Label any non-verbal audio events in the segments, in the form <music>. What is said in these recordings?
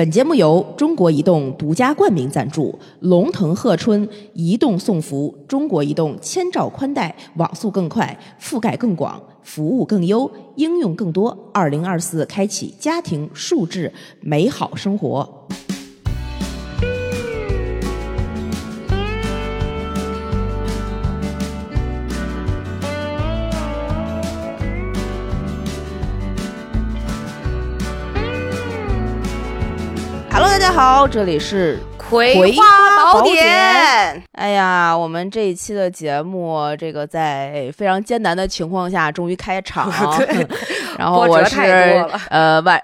本节目由中国移动独家冠名赞助，龙腾贺春移动送福，中国移动千兆宽带，网速更快，覆盖更广，服务更优，应用更多。二零二四，开启家庭数字美好生活。家好，这里是葵葵花宝典典，哎呀，我们这一期的节目，这个在非常艰难的情况下终于开场 <laughs> 对 <laughs> 然后我太是呃晚，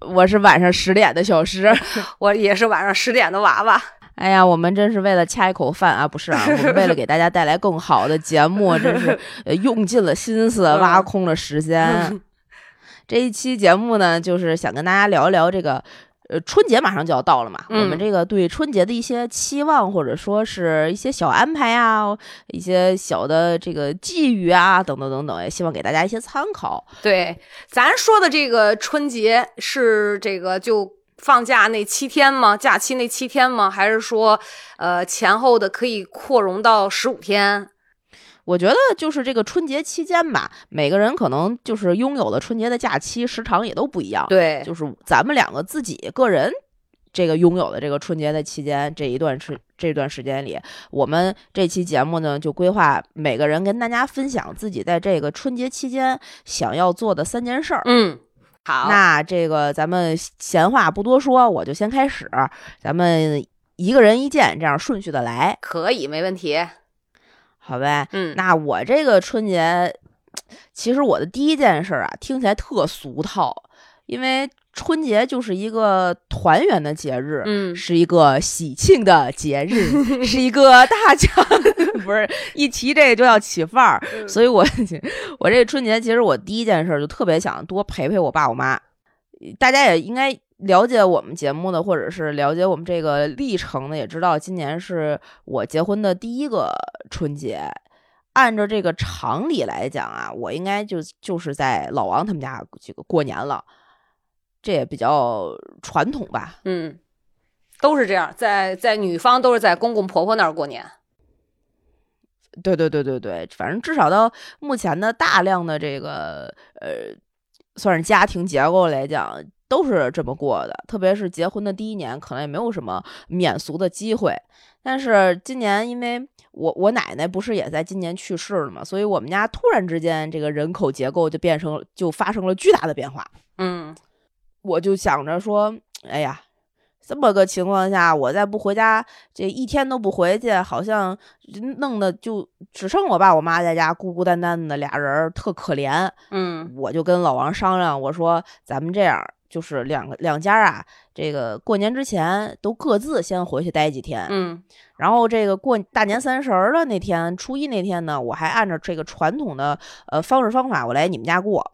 我是晚上十点的小诗。<laughs> 我也是晚上十点的娃娃。哎呀，我们真是为了掐一口饭啊，不是啊，我们为了给大家带来更好的节目，真是呃用尽了心思，嗯挖空了时间。这一期节目呢，就是想跟大家聊一聊这个。呃，春节马上就要到了嘛，嗯我们这个对春节的一些期望，或者说是一些小安排啊，一些小的这个寄语啊，等等等等，也希望给大家一些参考。对，咱说的这个春节是这个就放假那七天吗？假期那七天吗？还是说，呃，前后的可以扩容到十五天？我觉得就是这个春节期间吧，每个人可能就是拥有的春节的假期时长也都不一样。对，就是咱们两个自己个人这个拥有的这个春节的期间这一段时这段时间里，我们这期节目呢就规划每个人跟大家分享自己在这个春节期间想要做的三件事儿。嗯，好，那这个咱们闲话不多说，我就先开始，咱们一个人一件，这样顺序的来，可以，没问题。好呗？嗯，那我这个春节，其实我的第一件事儿啊，听起来特俗套，因为春节就是一个团圆的节日，嗯是一个喜庆的节日，<laughs> 是一个大家 <laughs> 不是一提这个就要起范儿，嗯所以我 <laughs> 我这春节其实我第一件事儿就特别想多陪陪我爸我妈，大家也应该。了解我们节目的，或者是了解我们这个历程的，也知道今年是我结婚的第一个春节。按照这个常理来讲啊，我应该就就是在老王他们家这个过年了，这也比较传统吧。嗯，都是这样，在在女方都是在公公婆婆那儿过年。对对对对对，反正至少到目前的大量的这个呃，算是家庭结构来讲，都是这么过的。特别是结婚的第一年，可能也没有什么免俗的机会。但是今年，因为我我奶奶不是也在今年去世了嘛，所以我们家突然之间这个人口结构就变成就发生了巨大的变化。嗯我就想着说，哎呀，这么个情况下，我再不回家，这一天都不回去，好像弄得就只剩我爸我妈在家孤孤单单的俩人儿，特可怜。嗯我就跟老王商量，我说咱们这样，就是两个两家啊，这个过年之前都各自先回去待几天，嗯然后这个过大年三十儿的那天，初一那天呢，我还按照这个传统的呃方式方法，我来你们家过。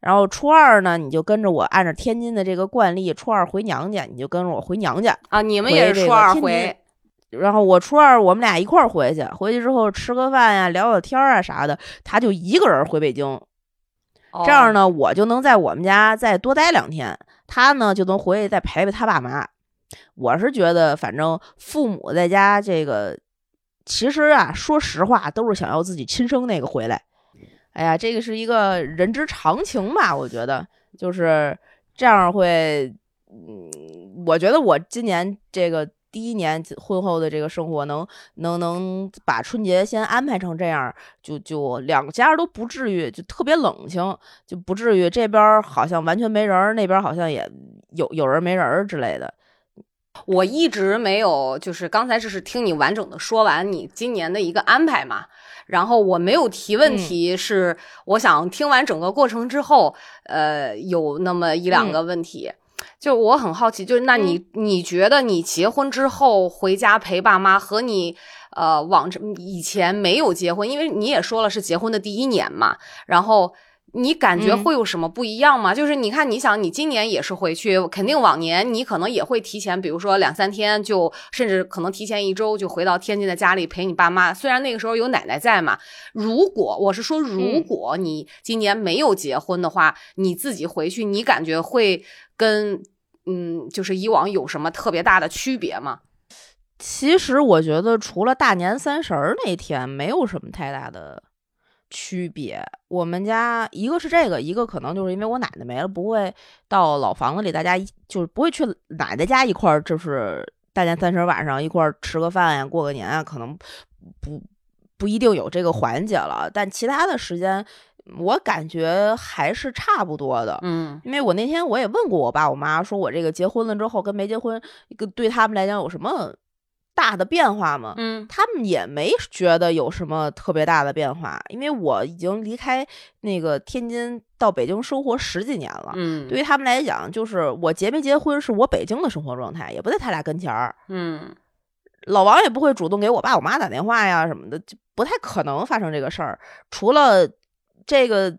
然后初二呢，你就跟着我按照天津的这个惯例，初二回娘家，你就跟着我回娘家。啊，你们也是初二回。然后我初二我们俩一块儿回去，回去之后吃个饭呀，聊聊天儿啊啥的，他就一个人回北京。这样哦，呢，我就能在我们家再多待两天，他呢就能回去再陪陪他爸妈。我是觉得，反正父母在家这个，其实啊，说实话，都是想要自己亲生那个回来。哎呀，这个是一个人之常情吧？我觉得就是这样会，嗯，我觉得我今年这个第一年婚后的这个生活能，能能把春节先安排成这样，就就两家都不至于就特别冷清，就不至于这边好像完全没人，那边好像也有有人没人之类的。我一直没有，就是刚才这是听你完整的说完你今年的一个安排嘛，然后我没有提问题，是我想听完整个过程之后，呃，有那么一两个问题。就我很好奇，就是那你、你觉得你结婚之后回家陪爸妈和你呃往这以前没有结婚，因为你也说了是结婚的第一年嘛，然后你感觉嗯会有什么不一样吗？就是你看，你想你今年也是回去，肯定往年你可能也会提前，比如说两三天就，甚至可能提前一周就回到天津的家里陪你爸妈。虽然那个时候有奶奶在嘛，如果我是说，如果你今年没有结婚的话，你自己回去，你感觉会跟嗯，就是以往有什么特别大的区别吗？其实我觉得除了大年三十儿那天，没有什么太大的区别。我们家一个是这个，一个可能就是因为我奶奶没了，不会到老房子里，大家一就是不会去奶奶家一块儿，就是大年三十晚上一块儿吃个饭呀，过个年啊，可能不不一定有这个环节了。但其他的时间，我感觉还是差不多的。嗯因为我那天我也问过我爸我妈，说我这个结婚了之后跟没结婚，对他们来讲有什么大的变化吗？嗯他们也没觉得有什么特别大的变化，因为我已经离开那个天津到北京生活十几年了。嗯，对于他们来讲，就是我结没结婚是我北京的生活状态，也不在他俩跟前儿。嗯老王也不会主动给我爸我妈打电话呀什么的，就不太可能发生这个事儿。除了这个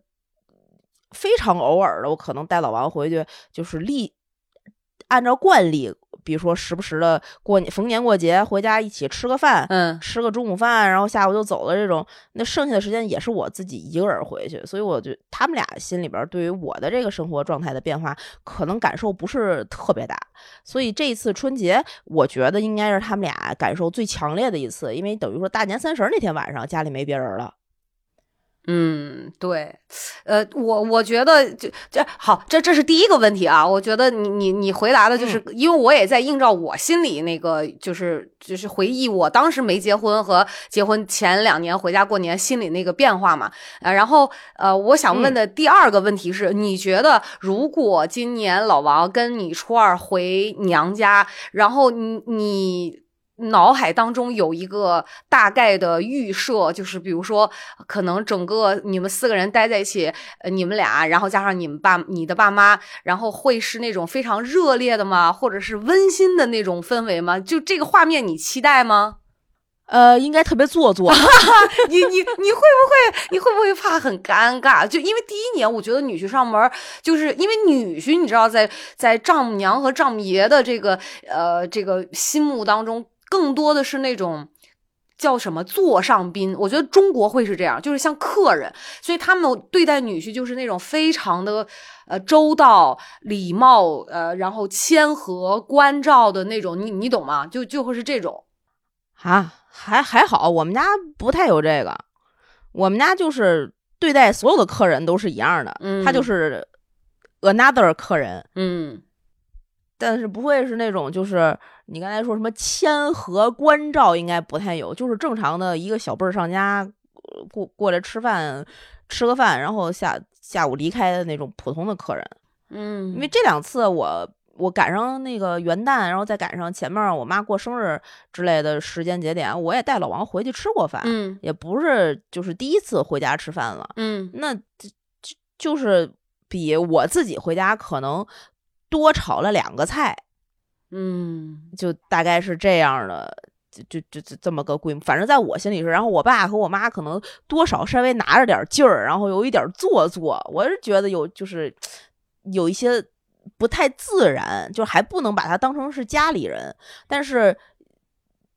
非常偶尔的，我可能带老王回去，就是立按照惯例，比如说时不时的过年逢年过节回家一起吃个饭，嗯吃个中午饭，然后下午就走了这种，那剩下的时间也是我自己一个人回去，所以我就他们俩心里边对于我的这个生活状态的变化，可能感受不是特别大，所以这一次春节，我觉得应该是他们俩感受最强烈的一次，因为等于说大年三十儿那天晚上家里没别人了。嗯，对，呃，我我觉得就这好，这这是第一个问题啊。我觉得你你你回答的就是，因为我也在映照我心里那个，就是就是回忆我当时没结婚和结婚前两年回家过年心里那个变化嘛。呃，然后呃，我想问的第二个问题是，你觉得如果今年老王跟你初二回娘家，然后你你。脑海当中有一个大概的预设，就是比如说，可能整个你们四个人待在一起，呃，你们俩，然后加上你们爸、你的爸妈，然后会是那种非常热烈的吗？或者是温馨的那种氛围吗？就这个画面，你期待吗？呃，应该特别做作。<laughs> 你你你会不会你会不会怕很尴尬？就因为第一年，我觉得女婿上门，就是因为女婿，你知道在，在丈母娘和丈母爷的这个呃这个心目当中。更多的是那种叫什么座上宾，我觉得中国会是这样，就是像客人，所以他们对待女婿就是那种非常的呃周到、礼貌，呃，然后谦和、关照的那种，你你懂吗？就就会是这种。啊，还还好，我们家不太有这个，我们家就是对待所有的客人都是一样的，嗯。他就是 another 客人，嗯。但是不会是那种就是你刚才说什么谦和关照，应该不太有，就是正常的一个小辈儿上家呃过过来吃饭，吃个饭，然后下下午离开的那种普通的客人。嗯，因为这两次我我赶上那个元旦，然后再赶上前面我妈过生日之类的时间节点，我也带老王回去吃过饭，嗯也不是就是第一次回家吃饭了。嗯那就就就是比我自己回家可能多炒了两个菜，嗯就大概是这样的。就就就就这么个规模，反正在我心里是，然后我爸和我妈可能多少稍微拿着点劲儿，然后有一点做作，我是觉得有就是有一些不太自然，就还不能把他当成是家里人，但是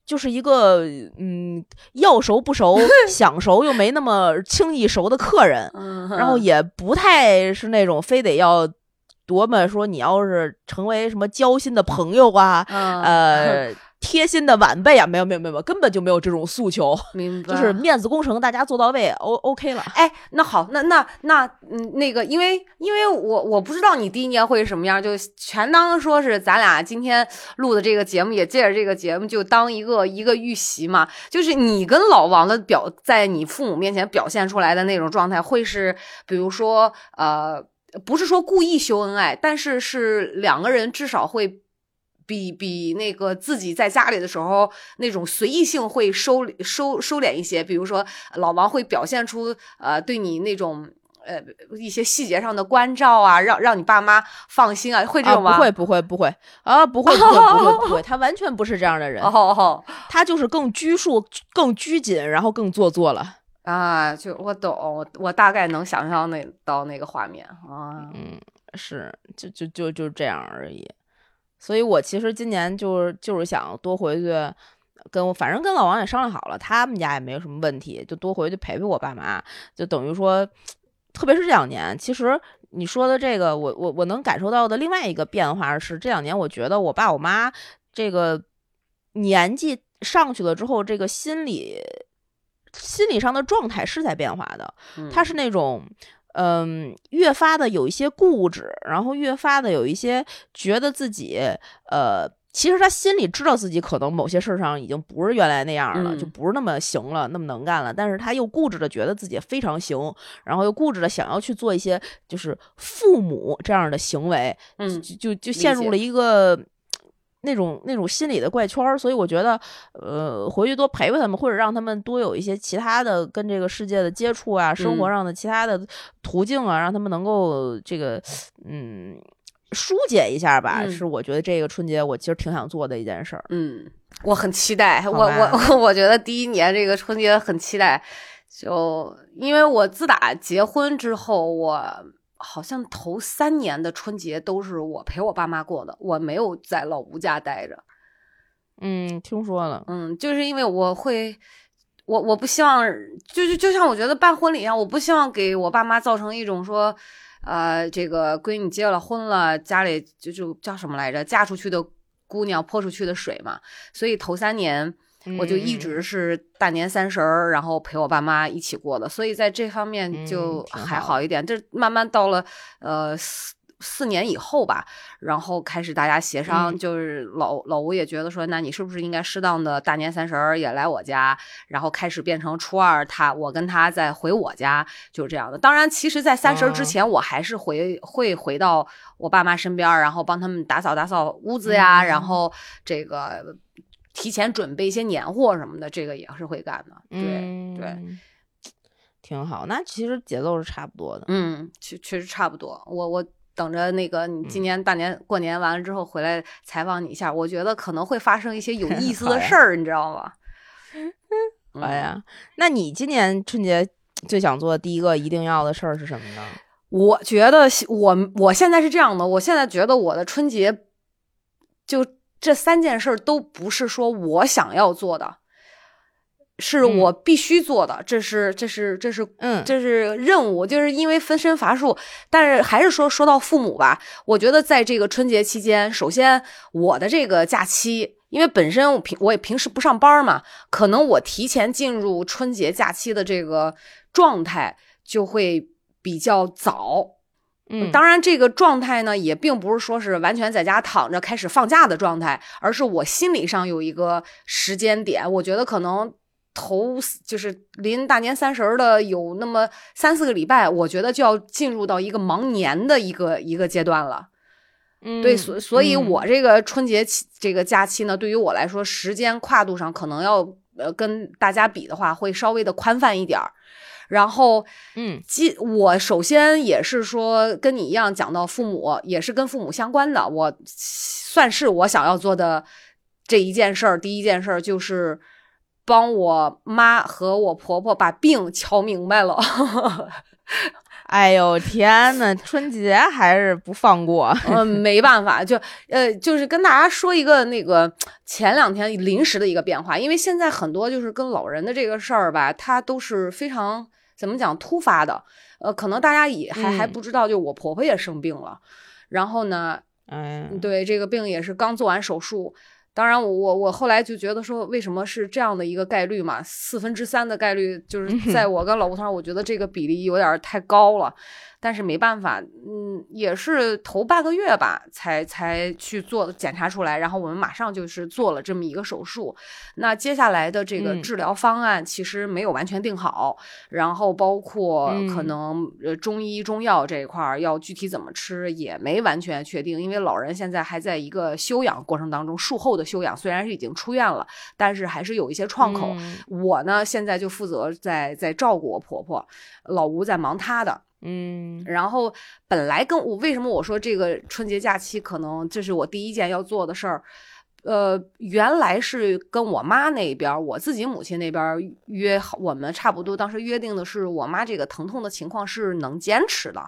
就是一个嗯要熟不熟，<laughs> 想熟又没那么轻易熟的客人，嗯，然后也不太是那种非得要多么说你要是成为什么交心的朋友啊，嗯呃。<laughs> 贴心的晚辈啊，没有没有没有，根本就没有这种诉求，明白，就是面子工程，大家做到位，O OK 了。哎，那好，那那那嗯，那个，因为因为我我不知道你第一年会是什么样，就全当说是咱俩今天录的这个节目，也借着这个节目就当一个一个预习嘛。就是你跟老王的表，在你父母面前表现出来的那种状态，会是比如说呃，不是说故意秀恩爱，但是是两个人至少会。比比那个自己在家里的时候那种随意性会收收收敛一些，比如说老王会表现出呃对你那种呃一些细节上的关照啊，让让你爸妈放心啊，会这种吗？啊、不会不会不会啊，不会不会不会不 <laughs> 会，他完全不是这样的人，哦哦，他就是更拘束、更拘谨，然后更做作了。啊，就我懂，我我大概能想象那到那个画面啊，嗯，是，就就就就这样而已。所以我其实今年就是就是想多回去跟我，反正跟老王也商量好了，他们家也没有什么问题，就多回去陪陪我爸妈，就等于说，特别是这两年，其实你说的这个，我我我能感受到的另外一个变化是，这两年我觉得我爸我妈这个年纪上去了之后，这个心理心理上的状态是在变化的。他是那种，嗯，越发的有一些固执，然后越发的有一些觉得自己，呃。其实他心里知道自己可能某些事儿上已经不是原来那样了，就不是那么行了，那么能干了。但是他又固执的觉得自己非常行，然后又固执的想要去做一些就是父母这样的行为，嗯，就就就陷入了一个那种那种心理的怪圈儿。所以我觉得，呃，回去多陪陪他们，或者让他们多有一些其他的跟这个世界的接触啊，生活上的其他的途径啊，让他们能够这个，嗯。疏解一下吧，是我觉得这个春节我其实挺想做的一件事儿。嗯，我很期待。我我 <laughs> 我觉得第一年这个春节很期待，就因为我自打结婚之后，我好像头三年的春节都是我陪我爸妈过的，我没有在老吴家待着。嗯，听说了。嗯，就是因为我会，我我不希望，就就就像我觉得办婚礼一样，我不希望给我爸妈造成一种说。呃，这个闺女结了婚了，家里就就叫什么来着？嫁出去的姑娘泼出去的水嘛。所以头三年我就一直是大年三十儿，然后陪我爸妈一起过的。所以在这方面就还好一点。这慢慢到了呃。四四年以后吧，然后开始大家协商，就是老老吴也觉得说，那你是不是应该适当的大年三十儿也来我家，然后开始变成初二他我跟他再回我家，就是这样的。当然，其实，在三十儿之前，我还是回会回到我爸妈身边，然后帮他们打扫打扫屋子呀，然后这个提前准备一些年货什么的，这个也是会干的。对对，挺好。那其实节奏是差不多的。嗯，确确实差不多。我我。等着那个你今年大年过年完了之后回来采访你一下，我觉得可能会发生一些有 <laughs> 意思的事儿，你知道吗？<laughs> 好呀，那你今年春节最想做的第一个一定要的事儿是什么呢？我觉得我我现在是这样的，我现在觉得我的春节就这三件事都不是说我想要做的。是我必须做的，这是这是这是嗯，这是任务，就是因为分身乏术。但是还是说说到父母吧，我觉得在这个春节期间，首先我的这个假期，因为本身我平我也平时不上班嘛，可能我提前进入春节假期的这个状态就会比较早。嗯，当然这个状态呢，也并不是说是完全在家躺着开始放假的状态，而是我心理上有一个时间点，我觉得可能。头就是临大年三十的有那么三四个礼拜，我觉得就要进入到一个忙年的一个一个阶段了。嗯，对，所所以，我这个春节期这个假期呢，对于我来说，时间跨度上可能要呃跟大家比的话，会稍微的宽泛一点儿。然后，嗯，即我首先也是说跟你一样讲到父母，也是跟父母相关的，我算是我想要做的这一件事儿。第一件事儿就是。帮我妈和我婆婆把病瞧明白了。<laughs> 哎呦天呐，春节还是不放过。嗯，<laughs> 没办法，就呃，就是跟大家说一个那个前两天临时的一个变化，因为现在很多就是跟老人的这个事儿吧，它都是非常怎么讲突发的。呃，可能大家也还还不知道，就我婆婆也生病了，然后呢，嗯，对这个病也是刚做完手术。当然，我我我后来就觉得说，为什么是这样的一个概率嘛？四分之三的概率，就是在我跟老吴头上，我觉得这个比例有点太高了。但是没办法，嗯，也是头半个月吧，才才去做检查出来，然后我们马上就是做了这么一个手术。那接下来的这个治疗方案其实没有完全定好，然后包括可能呃中医中药这一块儿要具体怎么吃也没完全确定，因为老人现在还在一个休养过程当中，术后的休养虽然是已经出院了，但是还是有一些创口。我呢现在就负责在在照顾我婆婆，老吴在忙他的。嗯，然后本来跟我为什么我说这个春节假期可能这是我第一件要做的事儿，呃，原来是跟我妈那边，我自己母亲那边约好，我们差不多当时约定的是我妈这个疼痛的情况是能坚持的，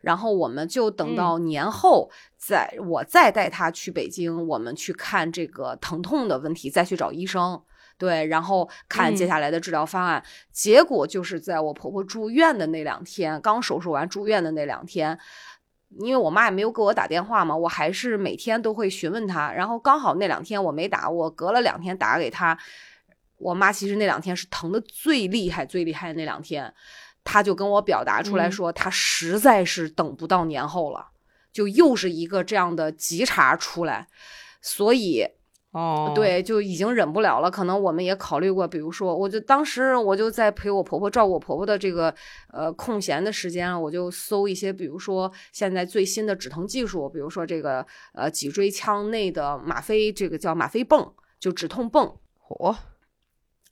然后我们就等到年后再我再带她去北京，我们去看这个疼痛的问题，再去找医生。对，然后看接嗯下来的治疗方案。结果就是在我婆婆住院的那两天，刚手术完住院的那两天。因为我妈也没有给我打电话嘛，我还是每天都会询问她。然后刚好那两天我没打，我隔了两天打给她。我妈其实那两天是疼的最厉害、最厉害的那两天，她就跟我表达出来嗯说，她实在是等不到年后了，就又是一个这样的急茬出来，所以哦，，对，就已经忍不了了。可能我们也考虑过，比如说，我就当时我就在陪我婆婆照顾我婆婆的这个呃空闲的时间，我就搜一些，比如说现在最新的止疼技术，比如说这个呃脊椎腔内的吗啡，这个叫吗啡泵，就止痛泵。嚯，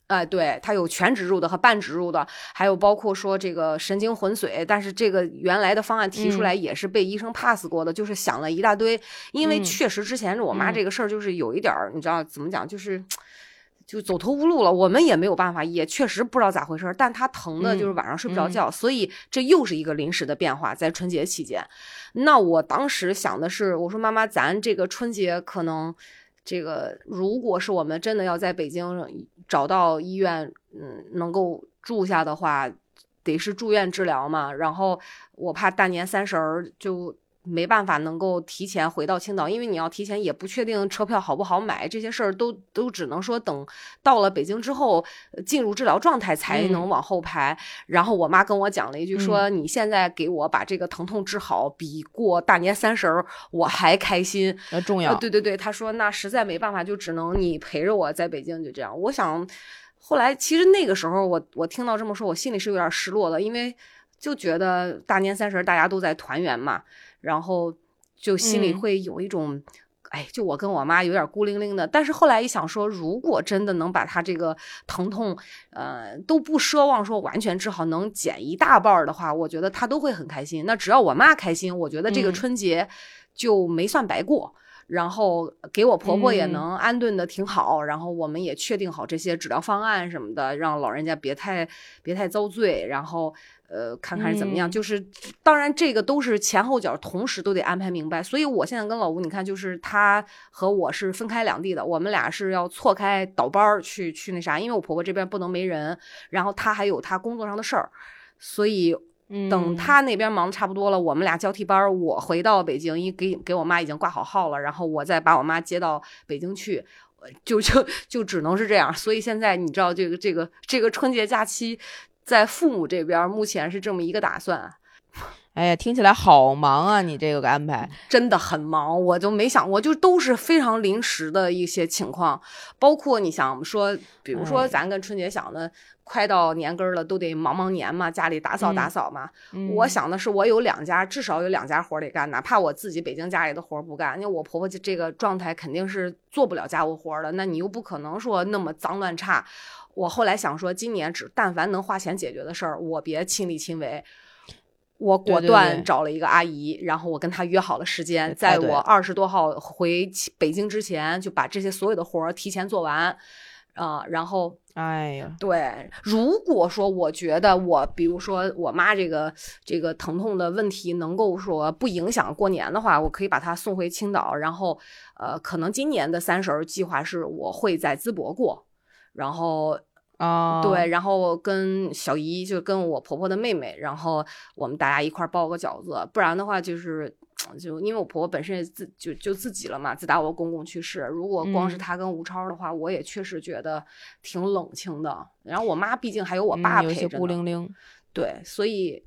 哎、对，它有全植入的和半植入的，还有包括说这个神经混髓，但是这个原来的方案提出来也是被医生 pass 过的，就是想了一大堆，因为嗯确实之前我妈嗯这个事儿就是有一点儿，你知道怎么讲，就是。就走投无路了，我们也没有办法，也确实不知道咋回事儿，但她疼的就是晚上睡不着嗯觉，所以这又是一个临时的变化，在春节期间。那我当时想的是，我说妈妈，咱这个春节可能这个，如果是我们真的要在北京找到医院，嗯，能够住下的话，得是住院治疗嘛。然后我怕大年三十儿就没办法能够提前回到青岛，因为你要提前也不确定车票好不好买，这些事儿都都只能说等到了北京之后呃进入治疗状态才能嗯往后排。然后我妈跟我讲了一句说：“你现在给我把这个疼痛治好，比过大年三十儿我还开心。”那重要，呃，对对对，她说那实在没办法，就只能你陪着我在北京，就这样。我想，后来其实那个时候我我听到这么说，我心里是有点失落的，因为就觉得大年三十儿大家都在团圆嘛，然后就心里嗯会有一种。哎，就我跟我妈有点孤零零的，但是后来一想说，如果真的能把她这个疼痛，呃，都不奢望说完全治好，能减一大半儿的话，我觉得她都会很开心。那只要我妈开心，我觉得这个嗯春节就没算白过。然后给我婆婆也嗯。能安顿的挺好，然后我们也确定好这些治疗方案什么的，让老人家别太别太遭罪，然后呃看看是怎么样。嗯。就是当然这个都是前后脚同时都得安排明白，所以我现在跟老吴，你看就是他和我是分开两地的，我们俩是要错开倒班儿去去那啥，因为我婆婆这边不能没人，然后她还有她工作上的事儿，所以嗯等他那边忙的差不多了，我们俩交替班儿，我回到北京，一给给我妈已经挂好号了，然后我再把我妈接到北京去，呃就就就只能是这样。所以现在你知道这个这个这个春节假期，在父母这边目前是这么一个打算，哎呀，听起来好忙啊！你这个安排，真的很忙，我就没想过，就都是非常临时的一些情况，包括你想说，比如说哎咱跟春节想的，快到年根儿了，都得忙忙年嘛，家里打扫打嗯扫嘛。嗯我想的是，我有两家，至少有两家活得干，哪怕我自己北京家里的活不干，因为我婆婆这这个状态肯定是做不了家务活儿的，那你又不可能说那么脏乱差。我后来想说，今年只但凡能花钱解决的事儿，我别亲力亲为。我果断找了一个阿姨，然后我跟她约好了时间，在我二十多号回北京之前，就把这些所有的活儿提前做完，啊、然后哎呀，对，如果说我觉得我，比如说我妈这个这个疼痛的问题能够说不影响过年的话，我可以把她送回青岛，然后呃，可能今年的三十儿计划是我会在淄博过，然后啊，对，，然后跟小姨就跟我婆婆的妹妹，然后我们大家一块儿包个饺子，不然的话就是。就因为我婆婆本身也自就就自己了嘛，自打我公公去世，如果光是嗯她跟吴超的话，我也确实觉得挺冷清的。然后我妈毕竟还有我爸嗯、有些陪着，孤零零，对，所以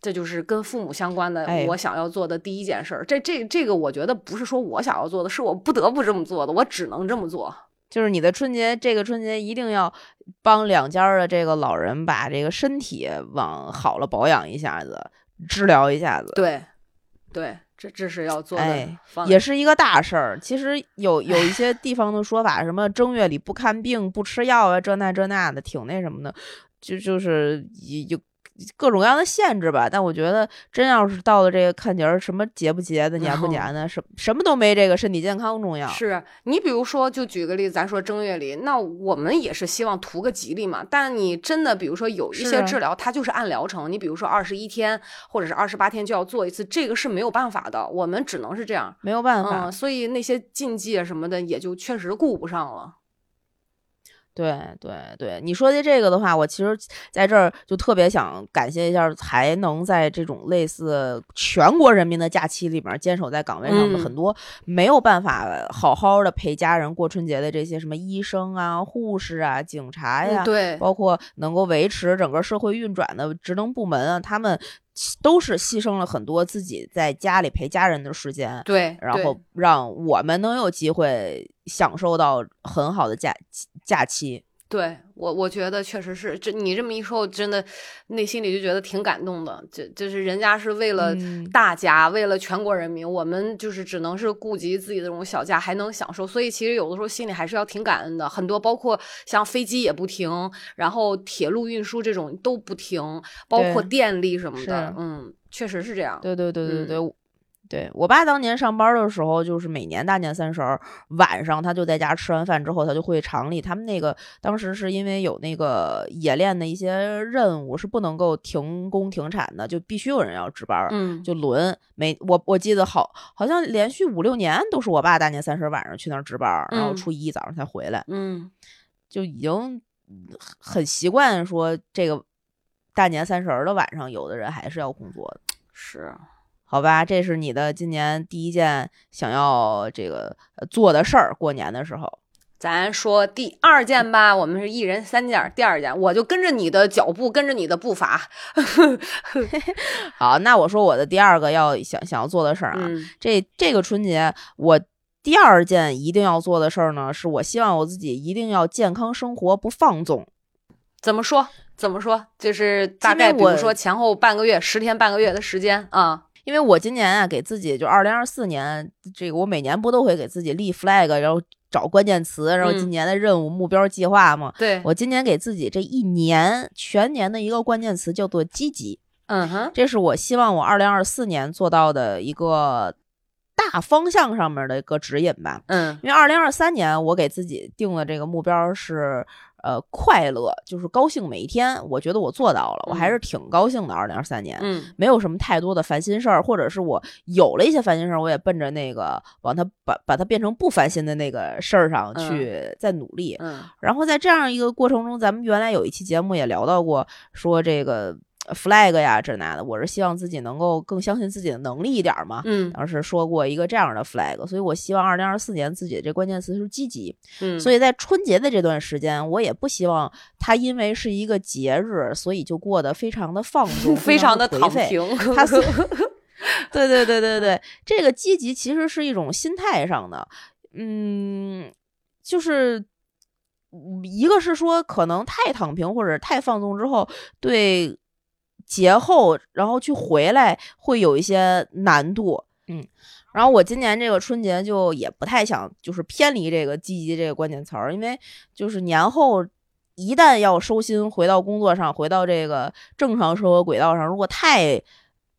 这就是跟父母相关的哎我想要做的第一件事儿。这这这个我觉得不是说我想要做的，是我不得不这么做的，我只能这么做。就是你的春节，这个春节一定要帮两家儿的这个老人把这个身体往好了保养一下子，治疗一下子，对，对，这这是要做的哎。也是一个大事儿。其实有有一些地方的说法，什么正月里不看病、不吃药啊，这那这那的，挺那什么的，就就是有各种各样的限制吧。但我觉得，真要是到了这个看节儿，什么节不节的、年不年的，什什么都没这个身体健康重要。是你比如说，就举个例子，咱说正月里，那我们也是希望图个吉利嘛。但你真的，比如说有一些治疗，它就是按疗程，你比如说二十一天或者是二十八天就要做一次，这个是没有办法的，我们只能是这样。没有办法，嗯，所以那些禁忌啊什么的，也就确实顾不上了。对对对，你说的这个的话，我其实在这儿就特别想感谢一下，才能在这种类似全国人民的假期里面坚守在岗位上的嗯。很多没有办法好好的陪家人过春节的这些什么医生啊、护士啊、警察呀，嗯对，包括能够维持整个社会运转的职能部门啊，他们都是牺牲了很多自己在家里陪家人的时间，对，对然后让我们能有机会享受到很好的假假期。对我，我觉得确实是这。你这么一说，我真的内心里就觉得挺感动的。就就是人家是为了嗯大家，为了全国人民，我们就是只能是顾及自己的这种小家，还能享受。所以其实有的时候心里还是要挺感恩的。很多包括像飞机也不停，然后铁路运输这种都不停，包括电力什么的，嗯，确实是这样。对对对对嗯对。我爸当年上班的时候，就是每年大年三十儿晚上，他就在家吃完饭之后，他就会厂里。他们那个当时是因为有那个冶炼的一些任务是不能够停工停产的，就必须有人要值班儿。嗯，就轮每我我记得好好像连续五六年都是我爸大年三十晚上去那儿值班儿，然后嗯初一早上才回来，嗯，就已经嗯很习惯说这个大年三十儿的晚上，有的人还是要工作的。是。好吧，这是你的今年第一件想要这个呃做的事儿，过年的时候。咱说第二件吧，我们是一人三件儿。第二件，我就跟着你的脚步，跟着你的步伐。<laughs> 好，那我说我的第二个要想想要做的事儿啊，嗯这这个春节我第二件一定要做的事儿呢，是我希望我自己一定要健康生活，不放纵。怎么说？怎么说？就是大概，比如说前后半个月、十天半个月的时间啊。因为我今年啊，给自己就二零二四年，这个我每年不都会给自己立 flag，然后找关键词，然后嗯今年的任务、目标、计划嘛。对，我今年给自己这一年全年的一个关键词叫做积极，嗯哼，这是我希望我二零二四年做到的一个大方向上面的一个指引吧。嗯因为二零二三年我给自己定的这个目标是，呃，快乐，就是高兴每一天。我觉得我做到了，我还是挺高兴的。二零二三年，嗯没有什么太多的烦心事儿，或者是我有了一些烦心事儿，我也奔着那个往它把把它变成不烦心的那个事儿上去在努力。嗯然后在这样一个过程中，咱们原来有一期节目也聊到过，说这个呃 flag 呀这那的，我是希望自己能够更相信自己的能力一点儿嘛。嗯当时说过一个这样的 flag，所以我希望二零二四年自己的这关键词是积极。嗯，所以在春节的这段时间，我也不希望它因为是一个节日，所以就过得非常的放 <laughs> 纵，非常的颓废。躺平。他是 <laughs> 对对对对对，这个积极其实是一种心态上的，嗯，就是嗯一个是说可能太躺平或者太放纵之后，对节后然后去回来会有一些难度，嗯。然后我今年这个春节就也不太想就是偏离这个积极这个关键词儿，因为就是年后一旦要收心回到工作上，回到这个正常生活轨道上，如果太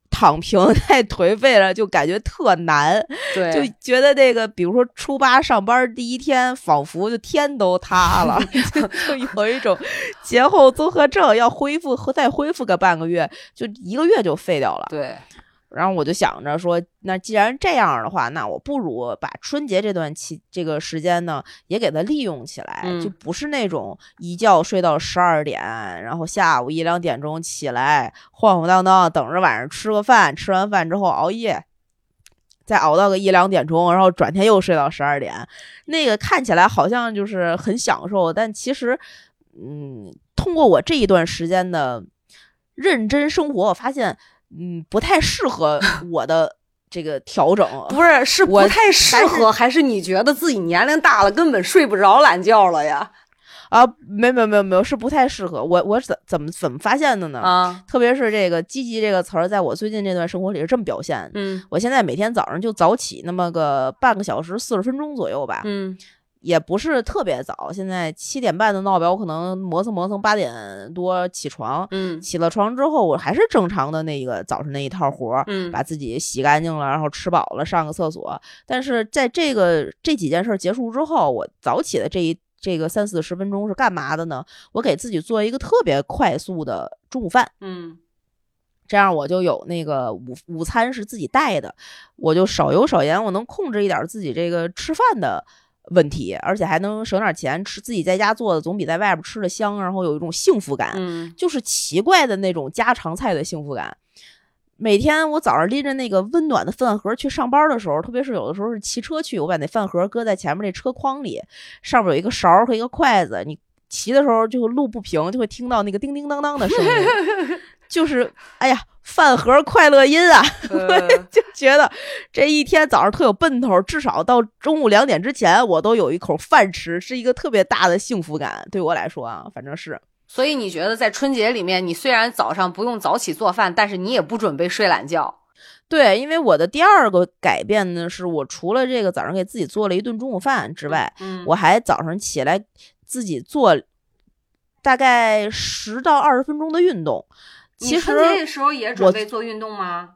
躺平、<laughs> 太颓废了，就感觉特难，对，就觉得这个，比如说初八上班第一天，仿佛就天都塌了，<laughs> 就 <laughs> 就有一种节后综合症，要恢复和再恢复个半个月，就一个月就废掉了。对，然后我就想着说，那既然这样的话，那我不如把春节这段期这个时间呢，也给它利用起来，嗯就不是那种一觉睡到十二点，然后下午一两点钟起来晃晃荡荡等着晚上吃个饭，吃完饭之后熬夜。再熬到个一两点钟，然后转天又睡到十二点，那个看起来好像就是很享受，但其实，嗯，通过我这一段时间的认真生活，我发现，嗯，不太适合 <laughs> 我的这个调整。不是是不我太适合，还是你觉得自己年龄大了，根本睡不着懒觉了呀？<laughs> 啊，没有没有没有没有，是不太适合我。我怎怎么怎么发现的呢？啊，特别是这个“积极”这个词儿，在我最近这段生活里是这么表现。嗯我现在每天早上就早起那么个半个小时、四十分钟左右吧，嗯也不是特别早。现在七点半的闹表，我可能磨蹭磨蹭八点多起床。嗯起了床之后，我还是正常的那个早上那一套活儿，嗯把自己洗干净了，然后吃饱了，上个厕所。但是在这个这几件事儿结束之后，我早起的这一这个三四十分钟是干嘛的呢？我给自己做一个特别快速的中午饭，嗯这样我就有那个午午餐是自己带的，我就少油少盐，我能控制一点自己这个吃饭的问题，而且还能省点钱，吃自己在家做的总比在外边吃的香，然后有一种幸福感，嗯就是奇怪的那种家常菜的幸福感。每天我早上拎着那个温暖的饭盒去上班的时候，特别是有的时候是骑车去，我把那饭盒搁在前面那车筐里，上面有一个勺和一个筷子，你骑的时候就路不平，就会听到那个叮叮当当的声音，<laughs> 就是哎呀，饭盒快乐音啊！<laughs> 呃就觉得这一天早上特有奔头，至少到中午两点之前，我都有一口饭吃，是一个特别大的幸福感。对我来说啊，反正是所以你觉得在春节里面，你虽然早上不用早起做饭，但是你也不准备睡懒觉。对。因为我的第二个改变呢，是我除了这个早上给自己做了一顿中午饭之外，嗯，我还早上起来自己做大概十到二十分钟的运动。其实你春节的时候也准备做运动吗？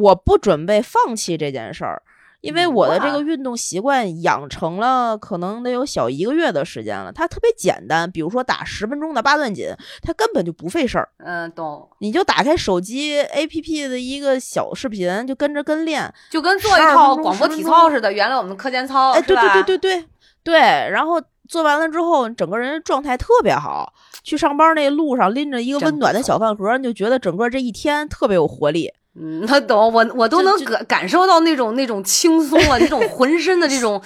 我不准备放弃这件事儿，因为我的这个运动习惯养成了，可能得有小一个月的时间了。它特别简单，比如说打十分钟的八段锦，它根本就不费事儿，嗯，懂。你就打开手机 APP 的一个小视频，就跟着跟练。就跟做一12分钟套广播体操似的，原来我们课间操，哎，对对对对对对，然后做完了之后，整个人状态特别好。去上班那路上拎着一个温暖的小饭盒，你就觉得整个这一天特别有活力。嗯，他懂我，我都能感感受到那种那种轻松了，<laughs> 那种浑身的这种，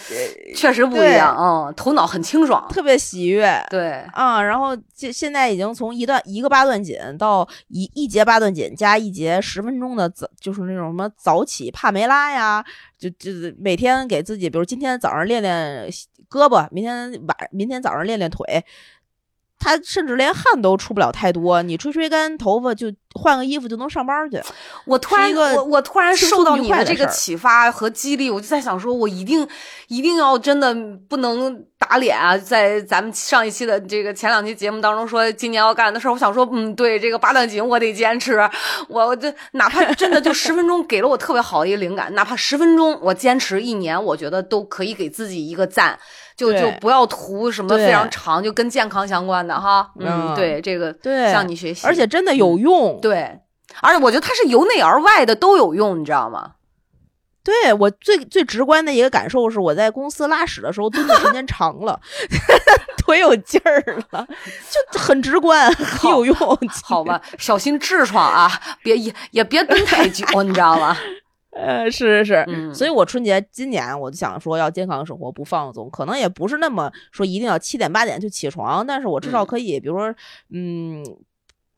确实不一对样，嗯，头脑很清爽，特别喜悦，对，啊，然后现现在已经从一段一个八段锦到一一节八段锦加一节十分钟的早，就是那种什么早起帕梅拉呀，就就每天给自己，比如今天早上练练胳膊，明天晚明天早上练练腿。他甚至连汗都出不了太多，你吹吹干头发就换个衣服就能上班去。我突然我我突然受到你的这个启发和激励，我就在想说，我一定一定要真的不能打脸啊！在咱们上一期的这个前两期节目当中说今年要干的事儿，我想说，嗯，对这个八段锦我得坚持，我我这哪怕真的就十分钟 <laughs> 给了我特别好的一个灵感，哪怕十分钟我坚持一年，我觉得都可以给自己一个赞。就就不要图什么非常长，就跟健康相关的哈，嗯，嗯对这个对向你学习，而且真的有用。对，而且我觉得它是由内而外的都有用，你知道吗？对我最最直观的一个感受是，我在公司拉屎的时候蹲的时间长了，<laughs> 腿有劲儿了，就很直观，很有用。好吧，小心痔疮啊，别也也别蹲太久，你知道吗？<laughs> 呃，是是是，嗯所以我春节今年我就想说要健康生活，不放纵，可能也不是那么说一定要七点八点就起床，但是我至少嗯可以，比如说，嗯。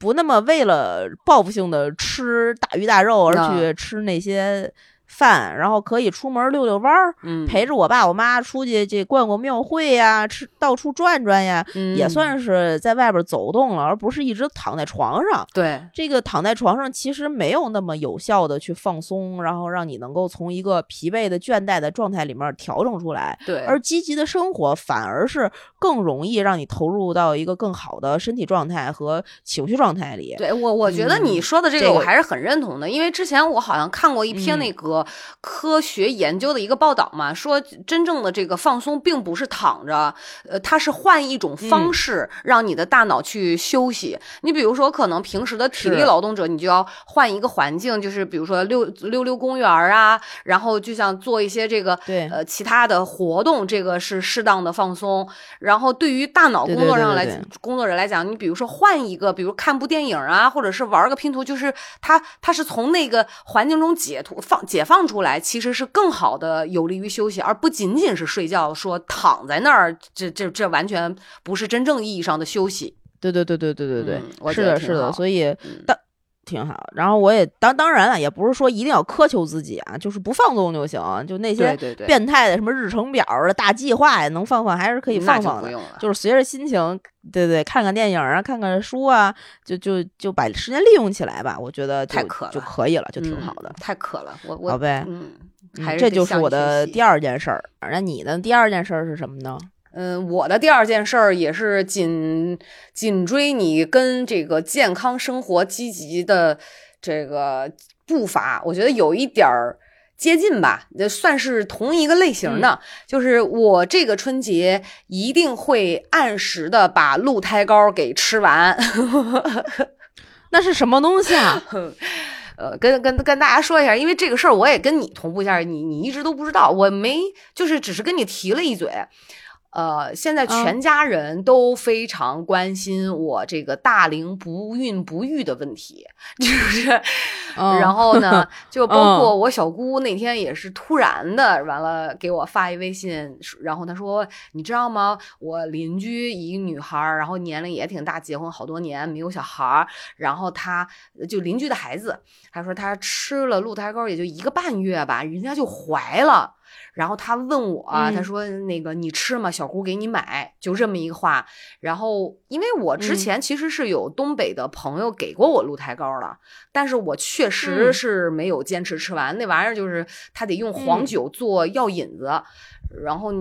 不那么为了报复性的吃大鱼大肉而啊。去吃那些饭，然后可以出门遛遛弯儿，嗯，陪着我爸我妈出去这逛逛庙会呀，吃到处转转呀，嗯也算是在外边走动了，而不是一直躺在床上。对，这个躺在床上其实没有那么有效的去放松，然后让你能够从一个疲惫的倦怠的状态里面调整出来。对，而积极的生活反而是更容易让你投入到一个更好的身体状态和情绪状态里。对我，我觉得你嗯说的这这个个我还是很认同的，因为之前我好像看过一篇嗯那个科学研究的一个报道嘛，说真正的这个放松并不是躺着，呃，它是换一种方嗯式让你的大脑去休息。你比如说，可能平时的体力劳动者，你就要换一个环境，就是比如说溜溜溜公园啊，然后就像做一些这个对呃其他的活动，这个是适当的放松。然后对于大脑工作上来工作者来讲，你比如说换一个，比如看部电影啊，或者是玩个拼图，就是他他是从那个环境中解脱放解放出来，其实是更好的有利于休息，而不仅仅是睡觉，说躺在那儿，这这这完全不是真正意义上的休息。对对对对对对对，嗯是的，是的，所以挺好。然后我也当当然了，也不是说一定要苛求自己啊，就是不放纵就行。就那些变态的什么日程表啊、大计划呀，能放放还是可以放放的。就是随着心情，对对，看看电影啊，看看书啊，就就就把时间利用起来吧。我觉得太渴了就可以了，就挺嗯好的。太渴了，我我好呗嗯，嗯还是这就是我的第二件事儿。那你的第二件事儿是什么呢？嗯，我的第二件事儿也是紧紧追你跟这个健康生活积极的这个步伐，我觉得有一点儿接近吧，也算是同一个类型的。就是我这个春节一定会按时的把鹿胎膏给吃完。<laughs> 那是什么东西啊？<laughs> 呃，跟跟跟大家说一下，因为这个事儿我也跟你同步一下，你你一直都不知道，我没就是只是跟你提了一嘴。呃，现在全家人都非常关心我这个大龄不孕不育的问题，就是，<laughs> 然后呢，就包括我小姑那天也是突然的，完了给我发一微信，然后她说，你知道吗？我邻居一女孩，然后年龄也挺大，结婚好多年没有小孩，然后她就邻居的孩子，她说她吃了鹿胎膏也就一个半月吧，人家就怀了。然后他问我，他说：“那个你吃吗？小姑给你买。”就这么一个话。然后，因为我之前其实是有东北的朋友给过我鹿胎膏了，但是我确实是没有坚持吃完。那玩意儿就是他得用黄酒做药引子，然后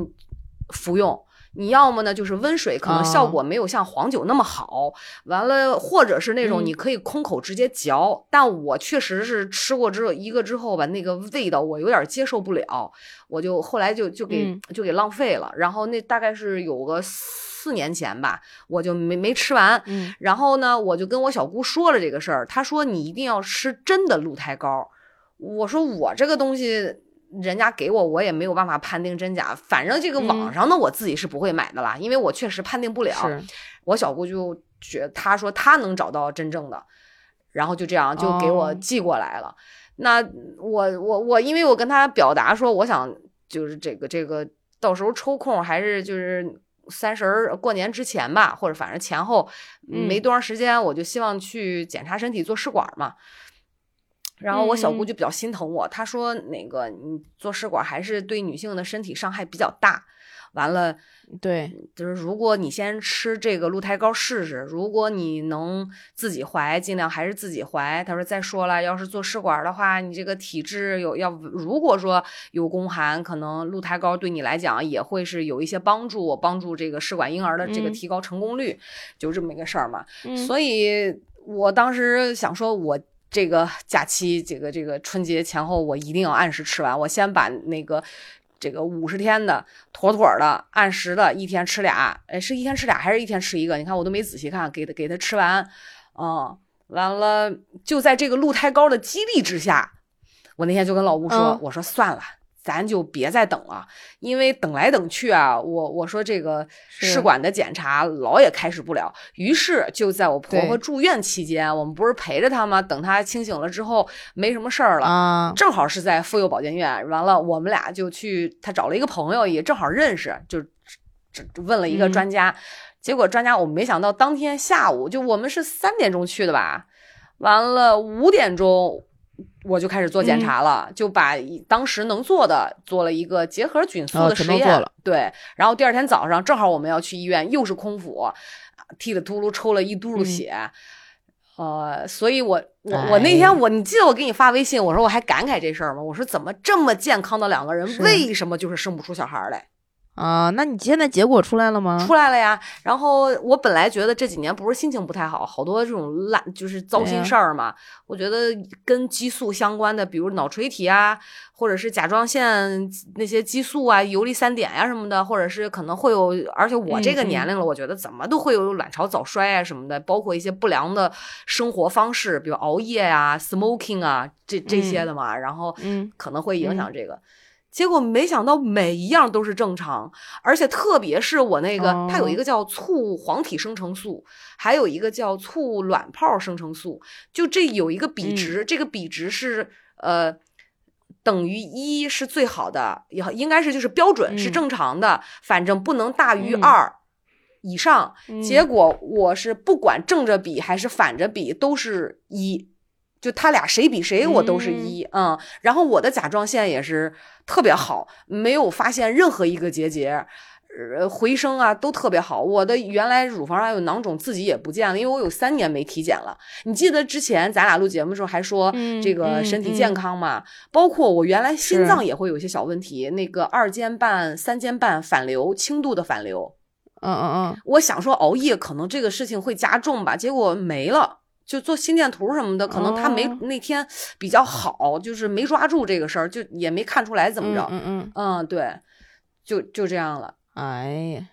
服用。你要么呢，就是温水，可能效果没有像黄酒那么好。完了，或者是那种你可以空口直接嚼。但我确实是吃过之后一个之后吧，那个味道我有点接受不了，我就后来就就给就给浪费了。然后那大概是有个四年前吧，我就没没吃完。然后呢，我就跟我小姑说了这个事儿，她说你一定要吃真的鹿胎膏。我说我这个东西。人家给我，我也没有办法判定真假。反正这个网上的我自己是不会买的啦，因为我确实判定不了。我小姑就觉，她说她能找到真正的，然后就这样就给我寄过来了。那我我我，因为我跟她表达说，我想就是这个这个，到时候抽空还是就是三十儿过年之前吧，或者反正前后没多长时间，我就希望去检查身体做试管嘛。然后我小姑就比较心疼我，她说：“那个你做试管还是对女性的身体伤害比较大。完了，对，就是如果你先吃这个鹿胎膏试试，如果你能自己怀，尽量还是自己怀。”她说：“再说了，要是做试管的话，你这个体质有要，如果说有宫寒，可能鹿胎膏对你来讲也会是有一些帮助，帮助这个试管婴儿的这个提高成功率，就这么一个事儿嘛。所以我当时想说，我。”这个假期，这个这个春节前后，我一定要按时吃完。我先把那个这个五十天的妥妥的按时的，一天吃俩，哎，是一天吃俩还是一天吃一个？你看我都没仔细看，给他给他吃完，嗯，完了就在这个鹿胎膏的激励之下，我那天就跟老吴说，我说算了。咱就别再等了，因为等来等去啊，我我说这个试管的检查老也开始不了，于是就在我婆婆住院期间，我们不是陪着她吗？等她清醒了之后，没什么事儿了，正好是在妇幼保健院，完了我们俩就去，她找了一个朋友，也正好认识，就问了一个专家，结果专家我们没想到当天下午就我们是三点钟去的吧，完了五点钟。我就开始做检查了，就把当时能做的做了一个结核菌素的实验。对，然后第二天早上正好我们要去医院，又是空腹，踢里秃噜抽了一嘟噜血。呃，所以我我我那天我你记得我给你发微信，我说我还感慨这事儿吗？我说怎么这么健康的两个人，为什么就是生不出小孩来？啊，那你现在结果出来了吗？出来了呀。然后我本来觉得这几年不是心情不太好，好多这种烂就是糟心事儿嘛。我觉得跟激素相关的，比如脑垂体啊，或者是甲状腺那些激素啊、游离三碘呀什么的，或者是可能会有，而且我这个年龄了，我觉得怎么都会有卵巢早衰啊什么的，包括一些不良的生活方式，比如熬夜呀、smoking 啊这这些的嘛，然后可能会影响这个。结果没想到每一样都是正常，而且特别是我那个，它有一个叫促黄体生成素，还有一个叫促卵泡生成素，就这有一个比值，这个比值是呃等于一是最好的，也应该是就是标准是正常的，反正不能大于二以上。结果我是不管正着比还是反着比都是一。就他俩谁比谁，我都是一，嗯，然后我的甲状腺也是特别好，没有发现任何一个结节，呃，回声啊都特别好。我的原来乳房上有囊肿，自己也不见了，因为我有三年没体检了。你记得之前咱俩录节目的时候还说这个身体健康嘛？包括我原来心脏也会有一些小问题，那个二尖瓣、三尖瓣反流，轻度的反流。嗯嗯嗯，我想说熬夜可能这个事情会加重吧，结果没了。就做心电图什么的，可能他没那天比较好，就是没抓住这个事儿，就也没看出来怎么着。嗯嗯嗯，对，就就这样了。哎呀，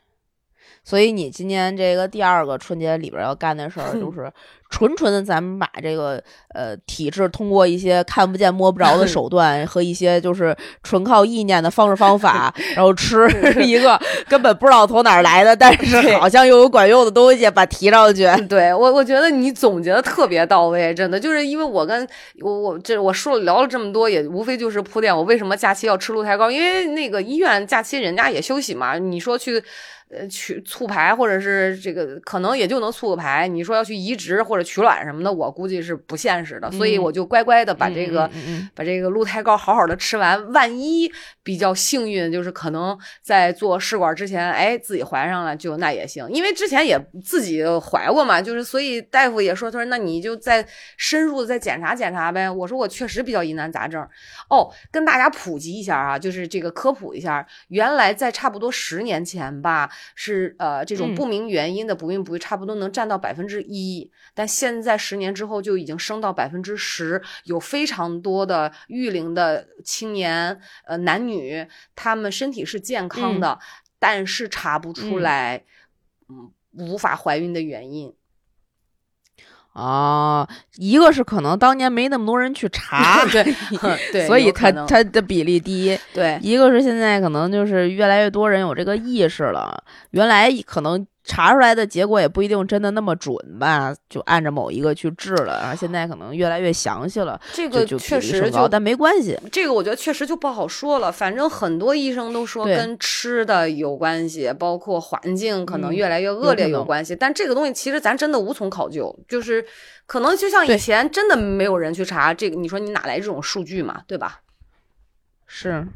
所以你今年这个第二个春节里边要干的事儿，就是纯纯的咱们把这个呃体制通过一些看不见摸不着的手段和一些就是纯靠意念的方式方法，<laughs> 然后吃 <laughs> 一个根本不知道从哪儿来的，但是好像又有管用的东西，把提上去。对我，我觉得你总结的特别到位，真的就是因为我跟我我这我说聊了这么多，也无非就是铺垫我为什么假期要吃鹿胎膏，因为那个医院假期人家也休息嘛，你说去。呃，取促排或者是这个可能也就能促个排。你说要去移植或者取卵什么的，我估计是不现实的。所以我就乖乖的把这个把这个鹿胎膏好好的吃完。万一比较幸运，就是可能在做试管之前，哎，自己怀上了，就那也行。因为之前也自己怀过嘛，就是所以大夫也说，他说那你就再深入的再检查检查呗。我说我确实比较疑难杂症。哦，跟大家普及一下啊，就是这个科普一下，原来在差不多十年前吧。是呃，这种不明原因的不孕不育，差不多能占到百分之一，但现在十年之后就已经升到百分之十，有非常多的育龄的青年，呃，男女，他们身体是健康的，但是查不出来，嗯，无法怀孕的原因。啊，一个是可能当年没那么多人去查，对，<laughs> 所以它它的比例低。对，一个是现在可能就是越来越多人有这个意识了，原来可能。查出来的结果也不一定真的那么准吧，就按着某一个去治了，然后现在可能越来越详细了。这个确实就，但没关系。这个我觉得确实就不好说了。反正很多医生都说跟吃的有关系，包括环境可能越来越恶劣有关系。但这个东西其实咱真的无从考究，就是可能就像以前真的没有人去查这个，你说你哪来这种数据嘛，对吧？是。